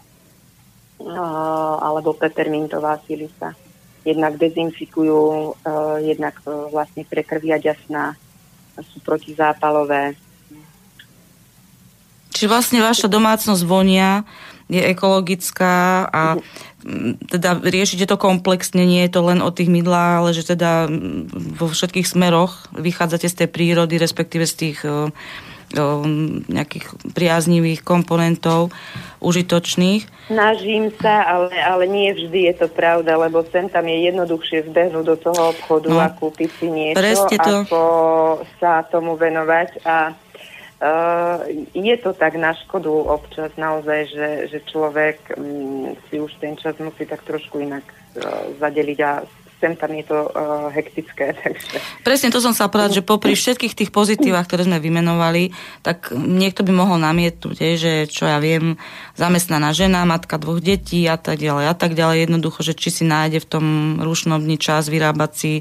alebo pepermintová silica. Jednak dezinfikujú, jednak vlastne prekrvia ďasná, sú protizápalové. Čiže vlastne vaša domácnosť vonia je ekologická a teda riešite to komplexne, nie je to len o tých mydlách, ale že teda vo všetkých smeroch vychádzate z tej prírody, respektíve z tých o, o, nejakých priaznivých komponentov užitočných. Snažím sa, ale, ale nie vždy je to pravda, lebo sem tam je jednoduchšie zbehnúť do toho obchodu no, a kúpiť si niečo, to. ako sa tomu venovať a je to tak na škodu občas naozaj, že, že človek um, si už ten čas musí tak trošku inak uh, zadeliť a sem tam je to uh, hektické. (laughs) Takže... Presne to som sa povedať, že popri všetkých tých pozitívach, ktoré sme vymenovali, tak niekto by mohol namietnúť, že čo ja viem, zamestnaná žena, matka dvoch detí a tak ďalej a tak ďalej. Jednoducho, že či si nájde v tom rušnom dni čas vyrábať si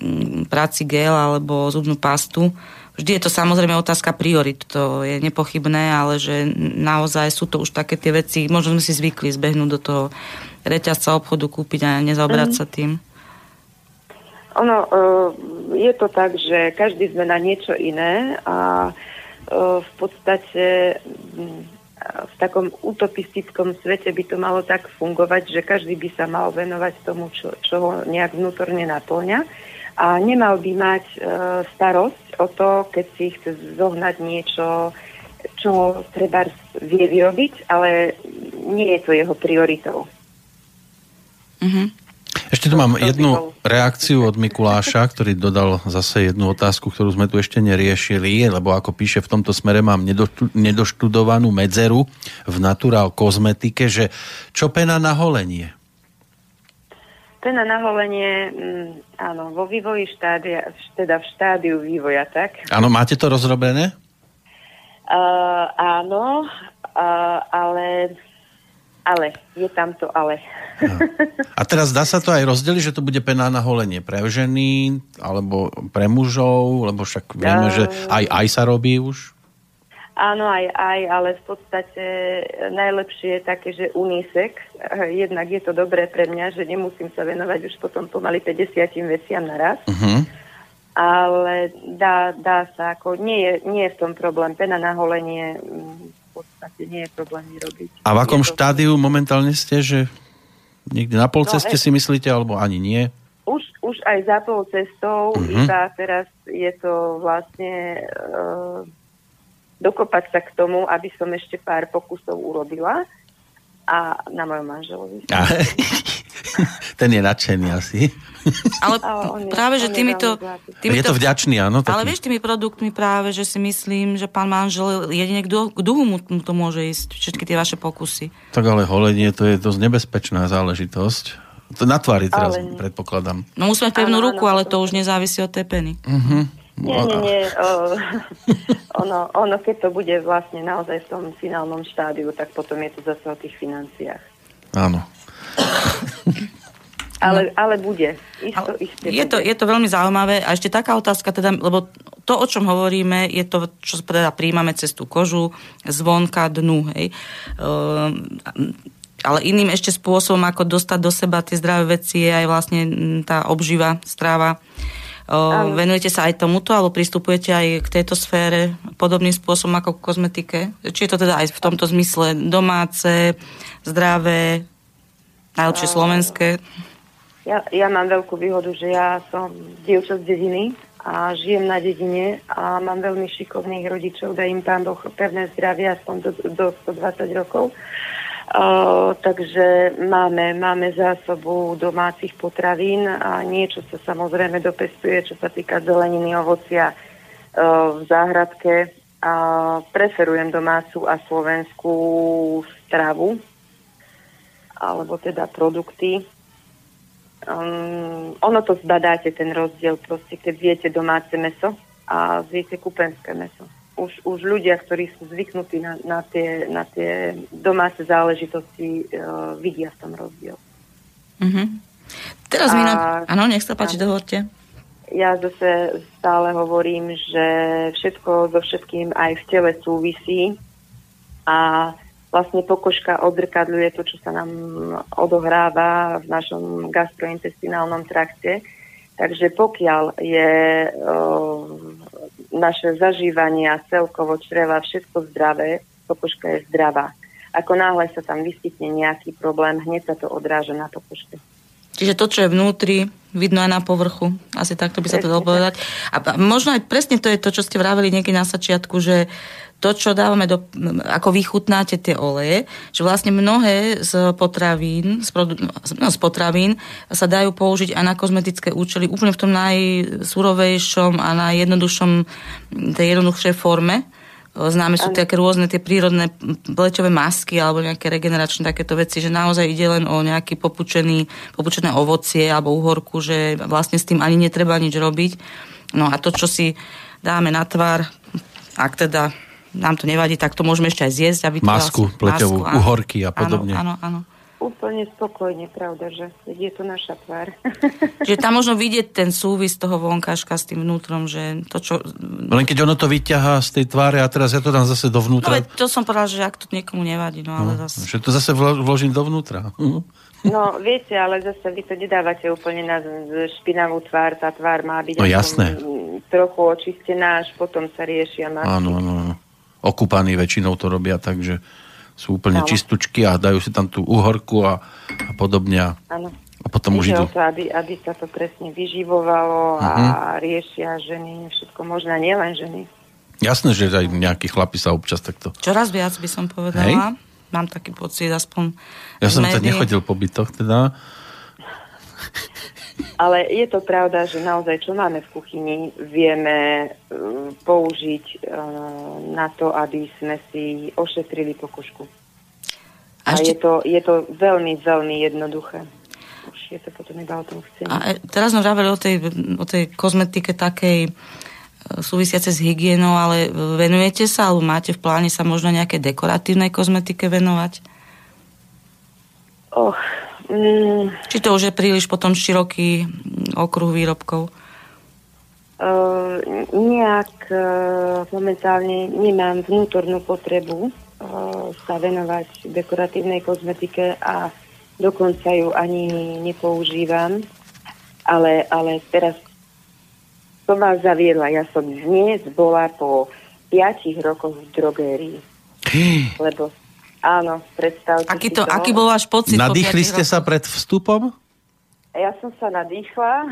um, práci gel alebo zubnú pastu Vždy je to samozrejme otázka priorit, to je nepochybné, ale že naozaj sú to už také tie veci, možno sme si zvykli zbehnúť do toho reťazca obchodu, kúpiť a nezaobrať mm. sa tým. Ono, e, je to tak, že každý sme na niečo iné a e, v podstate v takom utopistickom svete by to malo tak fungovať, že každý by sa mal venovať tomu, čo, čo ho nejak vnútorne naplňa a nemal by mať e, starosť o to, keď si chce zohnať niečo, čo treba vie vyrobiť, ale nie je to jeho prioritou. Mm-hmm. Ešte tu mám jednu reakciu od Mikuláša, ktorý dodal zase jednu otázku, ktorú sme tu ešte neriešili, lebo ako píše, v tomto smere mám nedoštudovanú medzeru v naturál kozmetike, že čo pena na holenie? Pena na holenie, mm, áno, vo vývoji štádia, teda v štádiu vývoja, tak? Áno, máte to rozrobené? Uh, áno, uh, ale, ale, je tam to ale. No. A teraz dá sa to aj rozdeliť, že to bude pena na holenie pre ženy, alebo pre mužov, lebo však vieme, uh, že aj, aj sa robí už? Áno, aj, aj, ale v podstate najlepšie je také, že unisex. Jednak je to dobré pre mňa, že nemusím sa venovať už potom pomaly 50 veciam naraz. Uh-huh. Ale dá, dá sa, ako nie je, nie je v tom problém. Pena na holenie mm, v podstate nie je problém vyrobiť. A v akom to... štádiu momentálne ste, že niekde na pol no, ceste no, si myslíte, alebo ani nie? Už, už aj za pol cestou, uh-huh. iba teraz je to vlastne... Uh, dokopať sa k tomu, aby som ešte pár pokusov urobila a na mojom manželovi. A, (laughs) ten je nadšený asi. Ale Ale je- práve, že týmito, bohatý. Je týmito to vďačný, áno? Ale Taký. vieš, tými produktmi práve, že si myslím, že pán manžel jedine k duhu, k duhu mu to môže ísť, všetky tie vaše pokusy. Tak ale holenie to je dosť nebezpečná záležitosť. To na tvári teraz Ale predpokladám. No musíme mať pevnú ruku, ale to to už nezávisí od tej peny. Nie, nie, nie. O, (laughs) ono, ono, keď to bude vlastne naozaj v tom finálnom štádiu, tak potom je to zase o tých financiách. Áno. Ale, ale bude. Isto, Ale iste je, to, bude. je to veľmi zaujímavé a ešte taká otázka, teda, lebo to, o čom hovoríme, je to, čo teda príjmame cez tú kožu, zvonka dnu, hej. Ehm, ale iným ešte spôsobom, ako dostať do seba tie zdravé veci, je aj vlastne tá obživa, strava. Áno. Venujete sa aj tomuto, alebo pristupujete aj k tejto sfére podobným spôsobom ako k kozmetike? Či je to teda aj v tomto zmysle domáce, zdravé, najlepšie slovenské? Ja, ja mám veľkú výhodu, že ja som dievča z dediny a žijem na dedine a mám veľmi šikovných rodičov, dá im pán Boh pevné zdravie aspoň do, do 120 rokov. Takže máme, máme zásobu domácich potravín a niečo sa samozrejme dopestuje, čo sa týka zeleniny, ovocia uh, v záhradke. A preferujem domácu a slovenskú stravu, alebo teda produkty. Um, ono to zbadáte, ten rozdiel, proste, keď viete domáce meso a viete kupenské meso. Už, už ľudia, ktorí sú zvyknutí na, na, tie, na tie domáce záležitosti, uh, vidia v tom rozdiel. Mhm. Teraz mi na... Áno, nech sa páči, áno. dohoďte. Ja zase stále hovorím, že všetko so všetkým aj v tele súvisí a vlastne pokožka odzrkadľuje to, čo sa nám odohráva v našom gastrointestinálnom trakte. Takže pokiaľ je o, naše zažívanie a celkovo čreva všetko zdravé, pokožka je zdravá. Ako náhle sa tam vyskytne nejaký problém, hneď sa to odráža na pokožke. Čiže to, čo je vnútri, vidno aj na povrchu. Asi takto by sa to dalo povedať. A možno aj presne to je to, čo ste vraveli niekedy na začiatku, že to, čo dávame do, ako vychutnáte tie oleje, že vlastne mnohé z potravín, z, produ, no, z potravín sa dajú použiť aj na kozmetické účely úplne v tom najsurovejšom a najjednoduchšom, tej jednoduchšej forme. Známe sú také rôzne tie prírodné pleťové masky alebo nejaké regeneračné takéto veci, že naozaj ide len o nejaký popučený, popučené ovocie alebo uhorku, že vlastne s tým ani netreba nič robiť. No a to, čo si dáme na tvár, ak teda nám to nevadí, tak to môžeme ešte aj zjesť. Aby to Masku, vlastne- pleťovú, áno. uhorky a podobne. Áno, áno, áno. Úplne spokojne, pravda, že je to naša tvár. (laughs) Čiže tam (laughs) možno vidieť ten súvis toho vonkáška s tým vnútrom, že to, čo... Len keď ono to vyťahá z tej tváre a teraz ja to dám zase No dovnútra, veď to som povedala, že ak to niekomu nevadí, no ale zase... že to zase vlo- vložím dovnútra. (laughs) No, viete, ale zase vy to nedávate úplne na špinavú tvár. Tá tvár má byť No, jasné. trochu očistená, až potom sa riešia masky. Áno, áno, áno. Okupaní väčšinou to robia tak, že sú úplne Áno. čistučky a dajú si tam tú uhorku a, a podobne. A, Áno. a potom už idú. to, aby, aby sa to presne vyživovalo a Mhm. riešia ženy, všetko možné, nielen ženy. Jasné, že aj nejakí chlapi sa občas takto... Čoraz viac by som povedala. Mám taký pocit, aspoň Ja som médií. nechodil po bytoch teda. (laughs) Ale je to pravda, že naozaj, čo máme v kuchyni, vieme uh, použiť uh, na to, aby sme si ošetrili pokožku. A A, ešte- je, to, je to veľmi, veľmi jednoduché. Už je to potom iba o tom chcení. A e, teraz sme vraveli o tej, o tej kozmetike takej e, súvisiace s hygienou, ale venujete sa, alebo máte v pláne sa možno nejaké dekoratívnej kozmetike venovať? Och, mm, Či to už je príliš potom široký mm, okruh výrobkov? uh, nejak uh, momentálne nemám vnútornú potrebu uh, sa venovať dekoratívnej kozmetike a dokonca ju ani nepoužívam. Ale, ale teraz som vás zaviedla. Ja som dnes bola po 5 rokoch v drogérii. Lebo áno, predstavte Aký, si to, to. aký bol váš pocit? po Nadýchli ste sa pred vstupom? Ja som sa nadýchla. (laughs)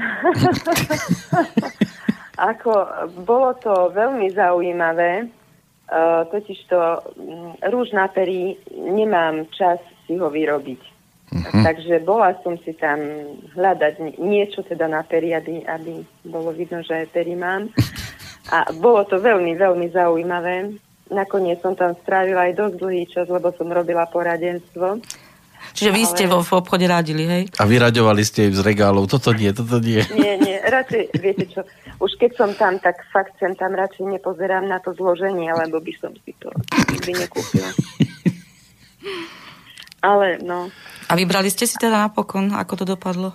Ako, bolo to veľmi zaujímavé. Uh, totiž to um, rúž na perí nemám čas si ho vyrobiť. Uh-huh. Takže bola som si tam hľadať niečo teda na pery, aby, aby bolo vidno, že pery mám. (laughs) A bolo to veľmi, veľmi zaujímavé. Nakoniec som tam strávila aj dosť dlhý čas, lebo som robila poradenstvo. Čiže vy ste vo, v obchode radili, hej? A vyraďovali ste z regálov, toto nie, toto nie. Nie, nie, radšej, viete čo, už keď som tam, tak fakt sem tam radšej nepozerám na to zloženie, lebo by som si to nikdy nekúpila. Ale no. A vybrali ste si teda napokon, ako to dopadlo?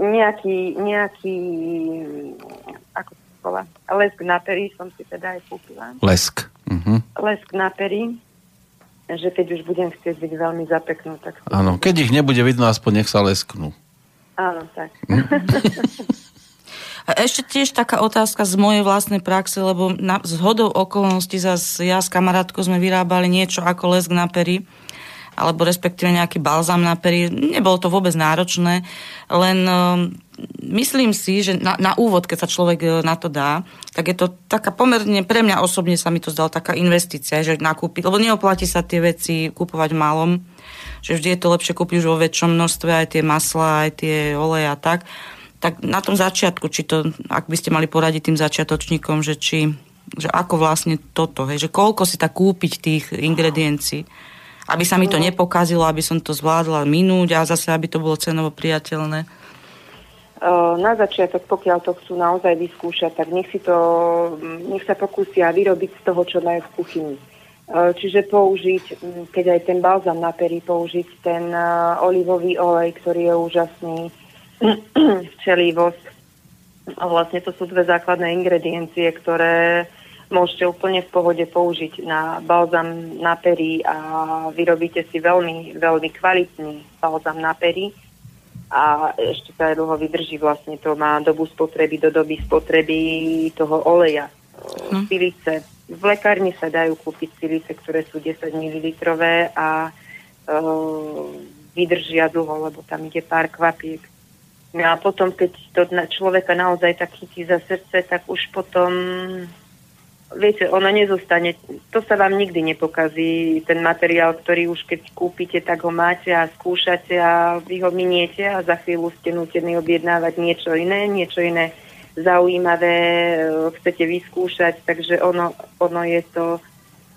Nejaký, nejaký, bola, lesk na pery som si teda aj kúpila. Lesk. Uh-huh. Lesk na pery že keď už budem chcieť byť veľmi zapeknú, tak... Áno, keď ich nebude vidno, aspoň nech sa lesknú. Áno, tak. (laughs) A ešte tiež taká otázka z mojej vlastnej praxe, lebo na, z hodou okolností zase ja s kamarátkou sme vyrábali niečo ako lesk na pery alebo respektíve nejaký balzam na pery. Nebolo to vôbec náročné, len um, myslím si, že na, na úvod, keď sa človek uh, na to dá, tak je to taká pomerne, pre mňa osobne sa mi to zdala taká investícia, že nakúpiť, lebo neoplatí sa tie veci kúpovať malom, že vždy je to lepšie kúpiť už vo väčšom množstve, aj tie masla, aj tie oleje a tak. Tak na tom začiatku, či to, ak by ste mali poradiť tým začiatočníkom, že či že ako vlastne toto, hej, že koľko si tak kúpiť tých ingrediencií aby sa mi to no. nepokazilo, aby som to zvládla minúť a zase, aby to bolo cenovo priateľné? Na začiatok, pokiaľ to chcú naozaj vyskúšať, tak nech si to, nech sa pokúsia vyrobiť z toho, čo majú v kuchyni. Čiže použiť, keď aj ten balzam na pery, použiť ten olivový olej, ktorý je úžasný, (clears throat) včelivosť. Vlastne to sú dve základné ingrediencie, ktoré môžete úplne v pohode použiť na balzam na pery a vyrobíte si veľmi, veľmi kvalitný balzam na pery a ešte sa dlho vydrží vlastne to má dobu spotreby do doby spotreby toho oleja. Hm. Silice. V lekárni sa dajú kúpiť silice, ktoré sú 10 ml a uh, vydržia dlho, lebo tam ide pár kvapiek. No a potom, keď to človeka naozaj tak chytí za srdce, tak už potom viete, ono nezostane, to sa vám nikdy nepokazí, ten materiál, ktorý už keď kúpite, tak ho máte a skúšate a vy ho miniete a za chvíľu ste nutení objednávať niečo iné, niečo iné zaujímavé e, chcete vyskúšať, takže ono, ono je to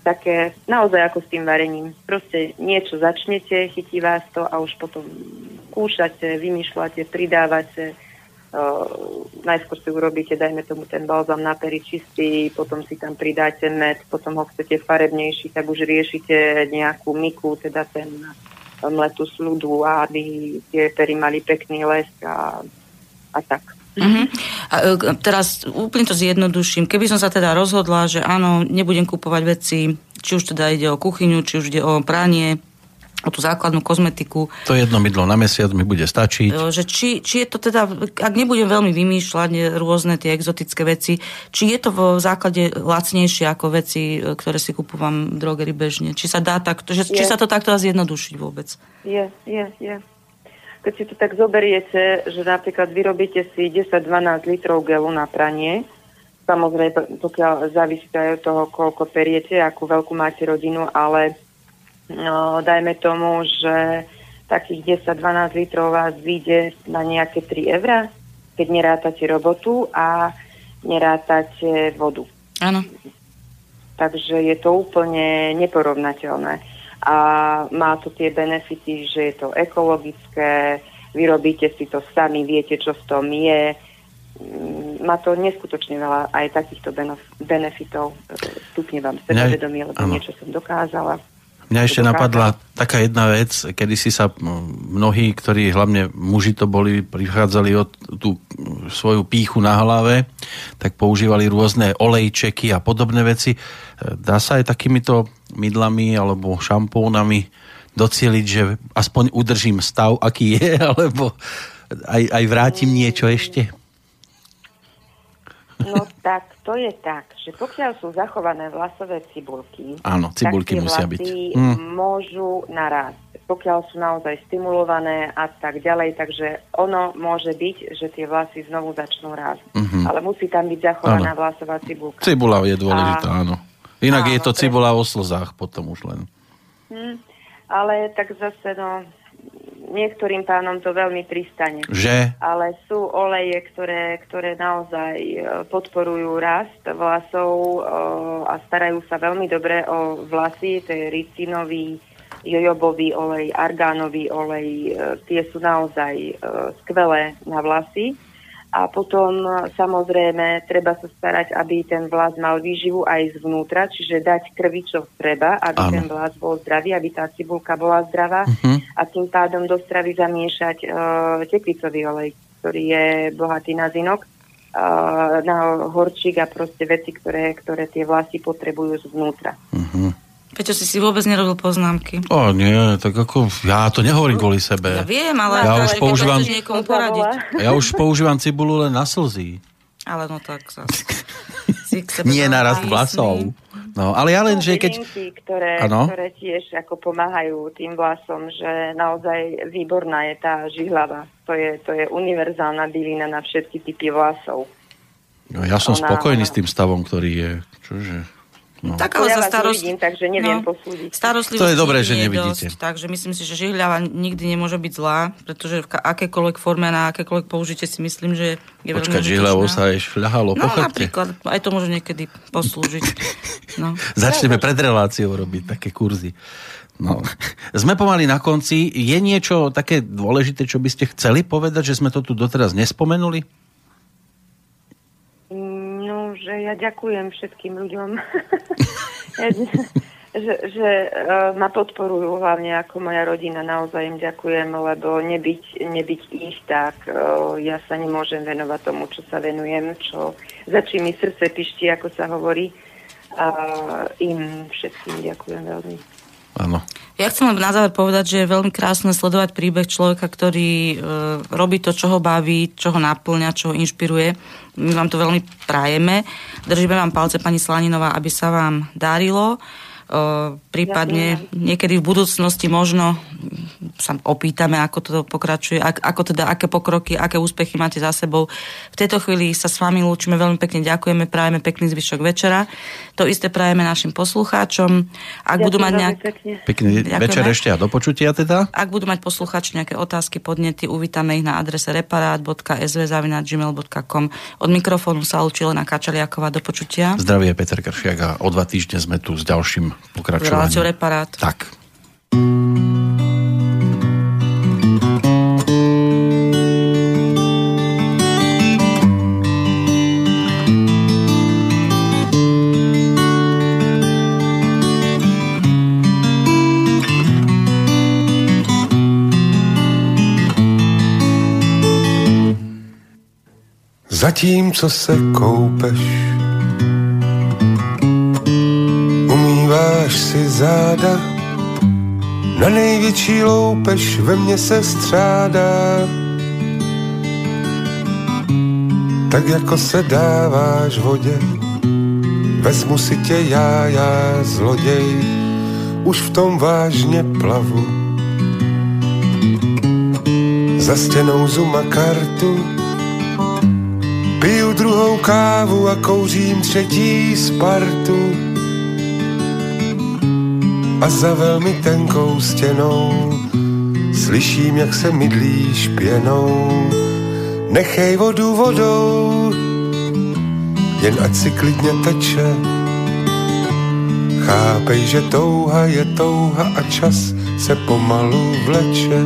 také naozaj ako s tým varením. Proste niečo začnete, chytí vás to a už potom skúšate, vymýšľate, pridávate, najskôr si urobíte, dajme tomu ten balzam na pery čistý, potom si tam pridáte med, potom ho chcete farebnejší, tak už riešite nejakú miku, teda ten mletu sludu aby tie pery mali pekný lesk a, a tak. Uh-huh. A e, teraz úplne to zjednoduším. Keby som sa teda rozhodla, že áno, nebudem kupovať veci, či už teda ide o kuchyňu, či už ide o pranie, o tú základnú kozmetiku. To jedno mydlo na mesiac mi bude stačiť. Že či, či je to teda, ak nebudem veľmi vymýšľať rôzne tie exotické veci, či je to v základe lacnejšie ako veci, ktoré si kúpujem v drogery bežne. Či sa dá takto, že, či sa to takto dá zjednodušiť vôbec. Je, je, je. Keď si to tak zoberiete, že napríklad vyrobíte si 10-12 litrov gelu na pranie, samozrejme, pokiaľ závisí aj od toho, koľko periete, akú veľkú máte rodinu, ale no, dajme tomu, že takých 10-12 litrov vás vyjde na nejaké 3 eurá, keď nerátate robotu a nerátate vodu. Áno. Takže je to úplne neporovnateľné. A má to tie benefity, že je to ekologické, vyrobíte si to sami, viete, čo v tom je. Mm, má to neskutočne veľa aj takýchto benefitov. Stupne vám sebavedomie, lebo niečo som dokázala. Mňa ešte napadla taká jedna vec, kedy si sa mnohí, ktorí hlavne muži to boli, prichádzali od tú svoju píchu na hlave, tak používali rôzne olejčeky a podobné veci. Dá sa aj takýmito mydlami alebo šampónami docieliť, že aspoň udržím stav, aký je, (laughs) alebo aj, aj vrátim niečo ešte? No tak, to je tak, že pokiaľ sú zachované vlasové cibulky, Áno, cibulky tak musia byť. Mm. môžu narásť. Pokiaľ sú naozaj stimulované a tak ďalej, takže ono môže byť, že tie vlasy znovu začnú rásť. Mm-hmm. Ale musí tam byť zachovaná áno. vlasová cibulka. Cibula je dôležitá, a, áno. Inak Áno, je to presne. cibola o slzách potom už len. Hm, ale tak zase, no, niektorým pánom to veľmi pristane. Že? Ale sú oleje, ktoré, ktoré naozaj e, podporujú rast vlasov e, a starajú sa veľmi dobre o vlasy. To je ricinový, jojobový olej, argánový olej. e, Tie sú naozaj skvelé na vlasy. A potom e, samozrejme treba sa starať, aby ten vlas mal výživu aj zvnútra, čiže dať krvi, čo treba, aby Áno. ten vlas bol zdravý, aby tá cibulka bola zdravá Mhm. a tým pádom do stravy zamiešať uh, tekvicový olej, ktorý je bohatý na zinok, uh, na horčík a proste veci, ktoré, ktoré tie vlasy potrebujú zvnútra. Mhm. Peťo, si si vôbec nerobil poznámky. O nie, tak ako, ja to nehovorím kvôli sebe. Ja viem, ale... Ja ale už používam- niekomu poradiť. Ja už používam cibulu len na slzy. Ale no tak (laughs) sebe Nie veľmi na rast prísny. vlasov. No, ale ja len, že keď... Ktoré, ktoré tiež ako pomáhajú tým vlasom, že naozaj výborná je tá žihlava. To je, to je univerzálna bylina na všetky typy vlasov. No, ja som Ona- spokojný s tým stavom, ktorý je. Čože? No. Tak To ale ja za starost... nevidím, takže neviem posúdiť. Starostlivosť To je dobré, že nevidíte. Dosť, takže myslím si, že žihľava nikdy nemôže byť zlá, pretože v akékoľvek forme a na akékoľvek použite si myslím, že je veľmi Počkať, žihľavou sa aj šľahalo No po chrbte. napríklad, aj to môže niekedy poslúžiť. No. (laughs) Začneme pred reláciou robiť také kurzy. No. Sme pomaly na konci. Je niečo také dôležité, čo by ste chceli povedať, že sme to tu doteraz nespomenuli? Že ja ďakujem všetkým ľuďom, (laughs) (laughs) že, že uh, ma podporujú hlavne ako moja rodina. Naozaj im ďakujem, lebo nebyť, nebyť ich, tak uh, ja sa nemôžem venovať tomu, čo sa venujem, čo, za čím mi srdce pišti, ako sa hovorí. A im všetkým ďakujem veľmi. Áno. Ja chcem len na záver povedať, že je veľmi krásne sledovať príbeh človeka, ktorý e, robí to, čo ho baví, čo ho naplňa, čo ho inšpiruje. My vám to veľmi prajeme. Držíme vám palce, pani Slaninová, aby sa vám darilo. E, prípadne niekedy v budúcnosti možno sa opýtame, ako to pokračuje, ak, ako teda, aké pokroky, aké úspechy máte za sebou. V tejto chvíli sa s vami lúčime, veľmi pekne ďakujeme, prajeme pekný zvyšok večera. To isté prajeme našim poslucháčom. Ak budú mať nejak... Pekný Ďakujeme. večer ešte a do počutia teda. Ak budú mať posluchači nejaké otázky, podnety, uvítame ich na adrese reparát.svzavináčgmail.com Od mikrofónu sa učí Lena Kačaliaková. Do počutia. Zdravie Peter Kršiak a o dva týždne sme tu s ďalším pokračovaním. Reparát. Tak. Zatímco se koupeš, umýváš si záda, na největší loupež ve mně se střádá. Tak jako se dáváš vodě, vezmu si tě já, já zloděj, už v tom vážně plavu. Za stěnou zuma kartu, Druhou kávu a kouřím třetí Spartu. A za velmi tenkou stěnou slyším, jak se mydlíš pěnou. Nechej vodu vodou, jen ať si klidně teče. Chápej, že touha je touha a čas se pomalu vleče.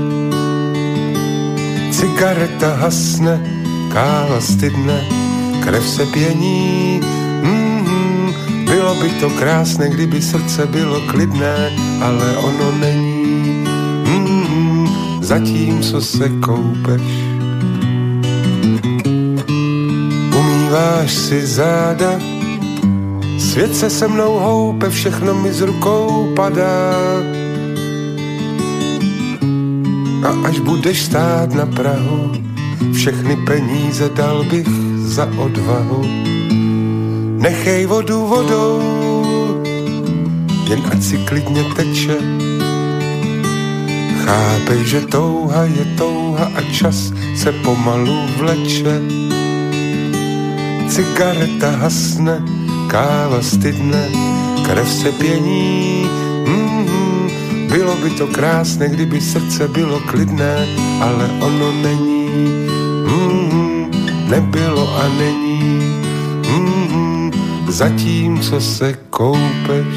Cigareta hasne, káva stydne, krev se pění. Mm-hmm, bylo by to krásné, kdyby srdce bylo klidné, ale ono není. Mm-hmm, zatím, co se koupeš. Umýváš si záda, svět se se mnou houpe, všechno mi z rukou padá. A až budeš stát na Prahu, všechny peníze dal bych za odvahu. Nechej vodu vodou, jen ať si klidně teče. Chápej, že touha je touha a čas se pomalu vleče. Cigareta hasne, káva stydne, krev se pění. Mm-hmm. Bylo by to krásné, kdyby srdce bylo klidné, ale ono není. Mm-hmm. Nebylo a není. Mm-hmm. Zatímco se koupeš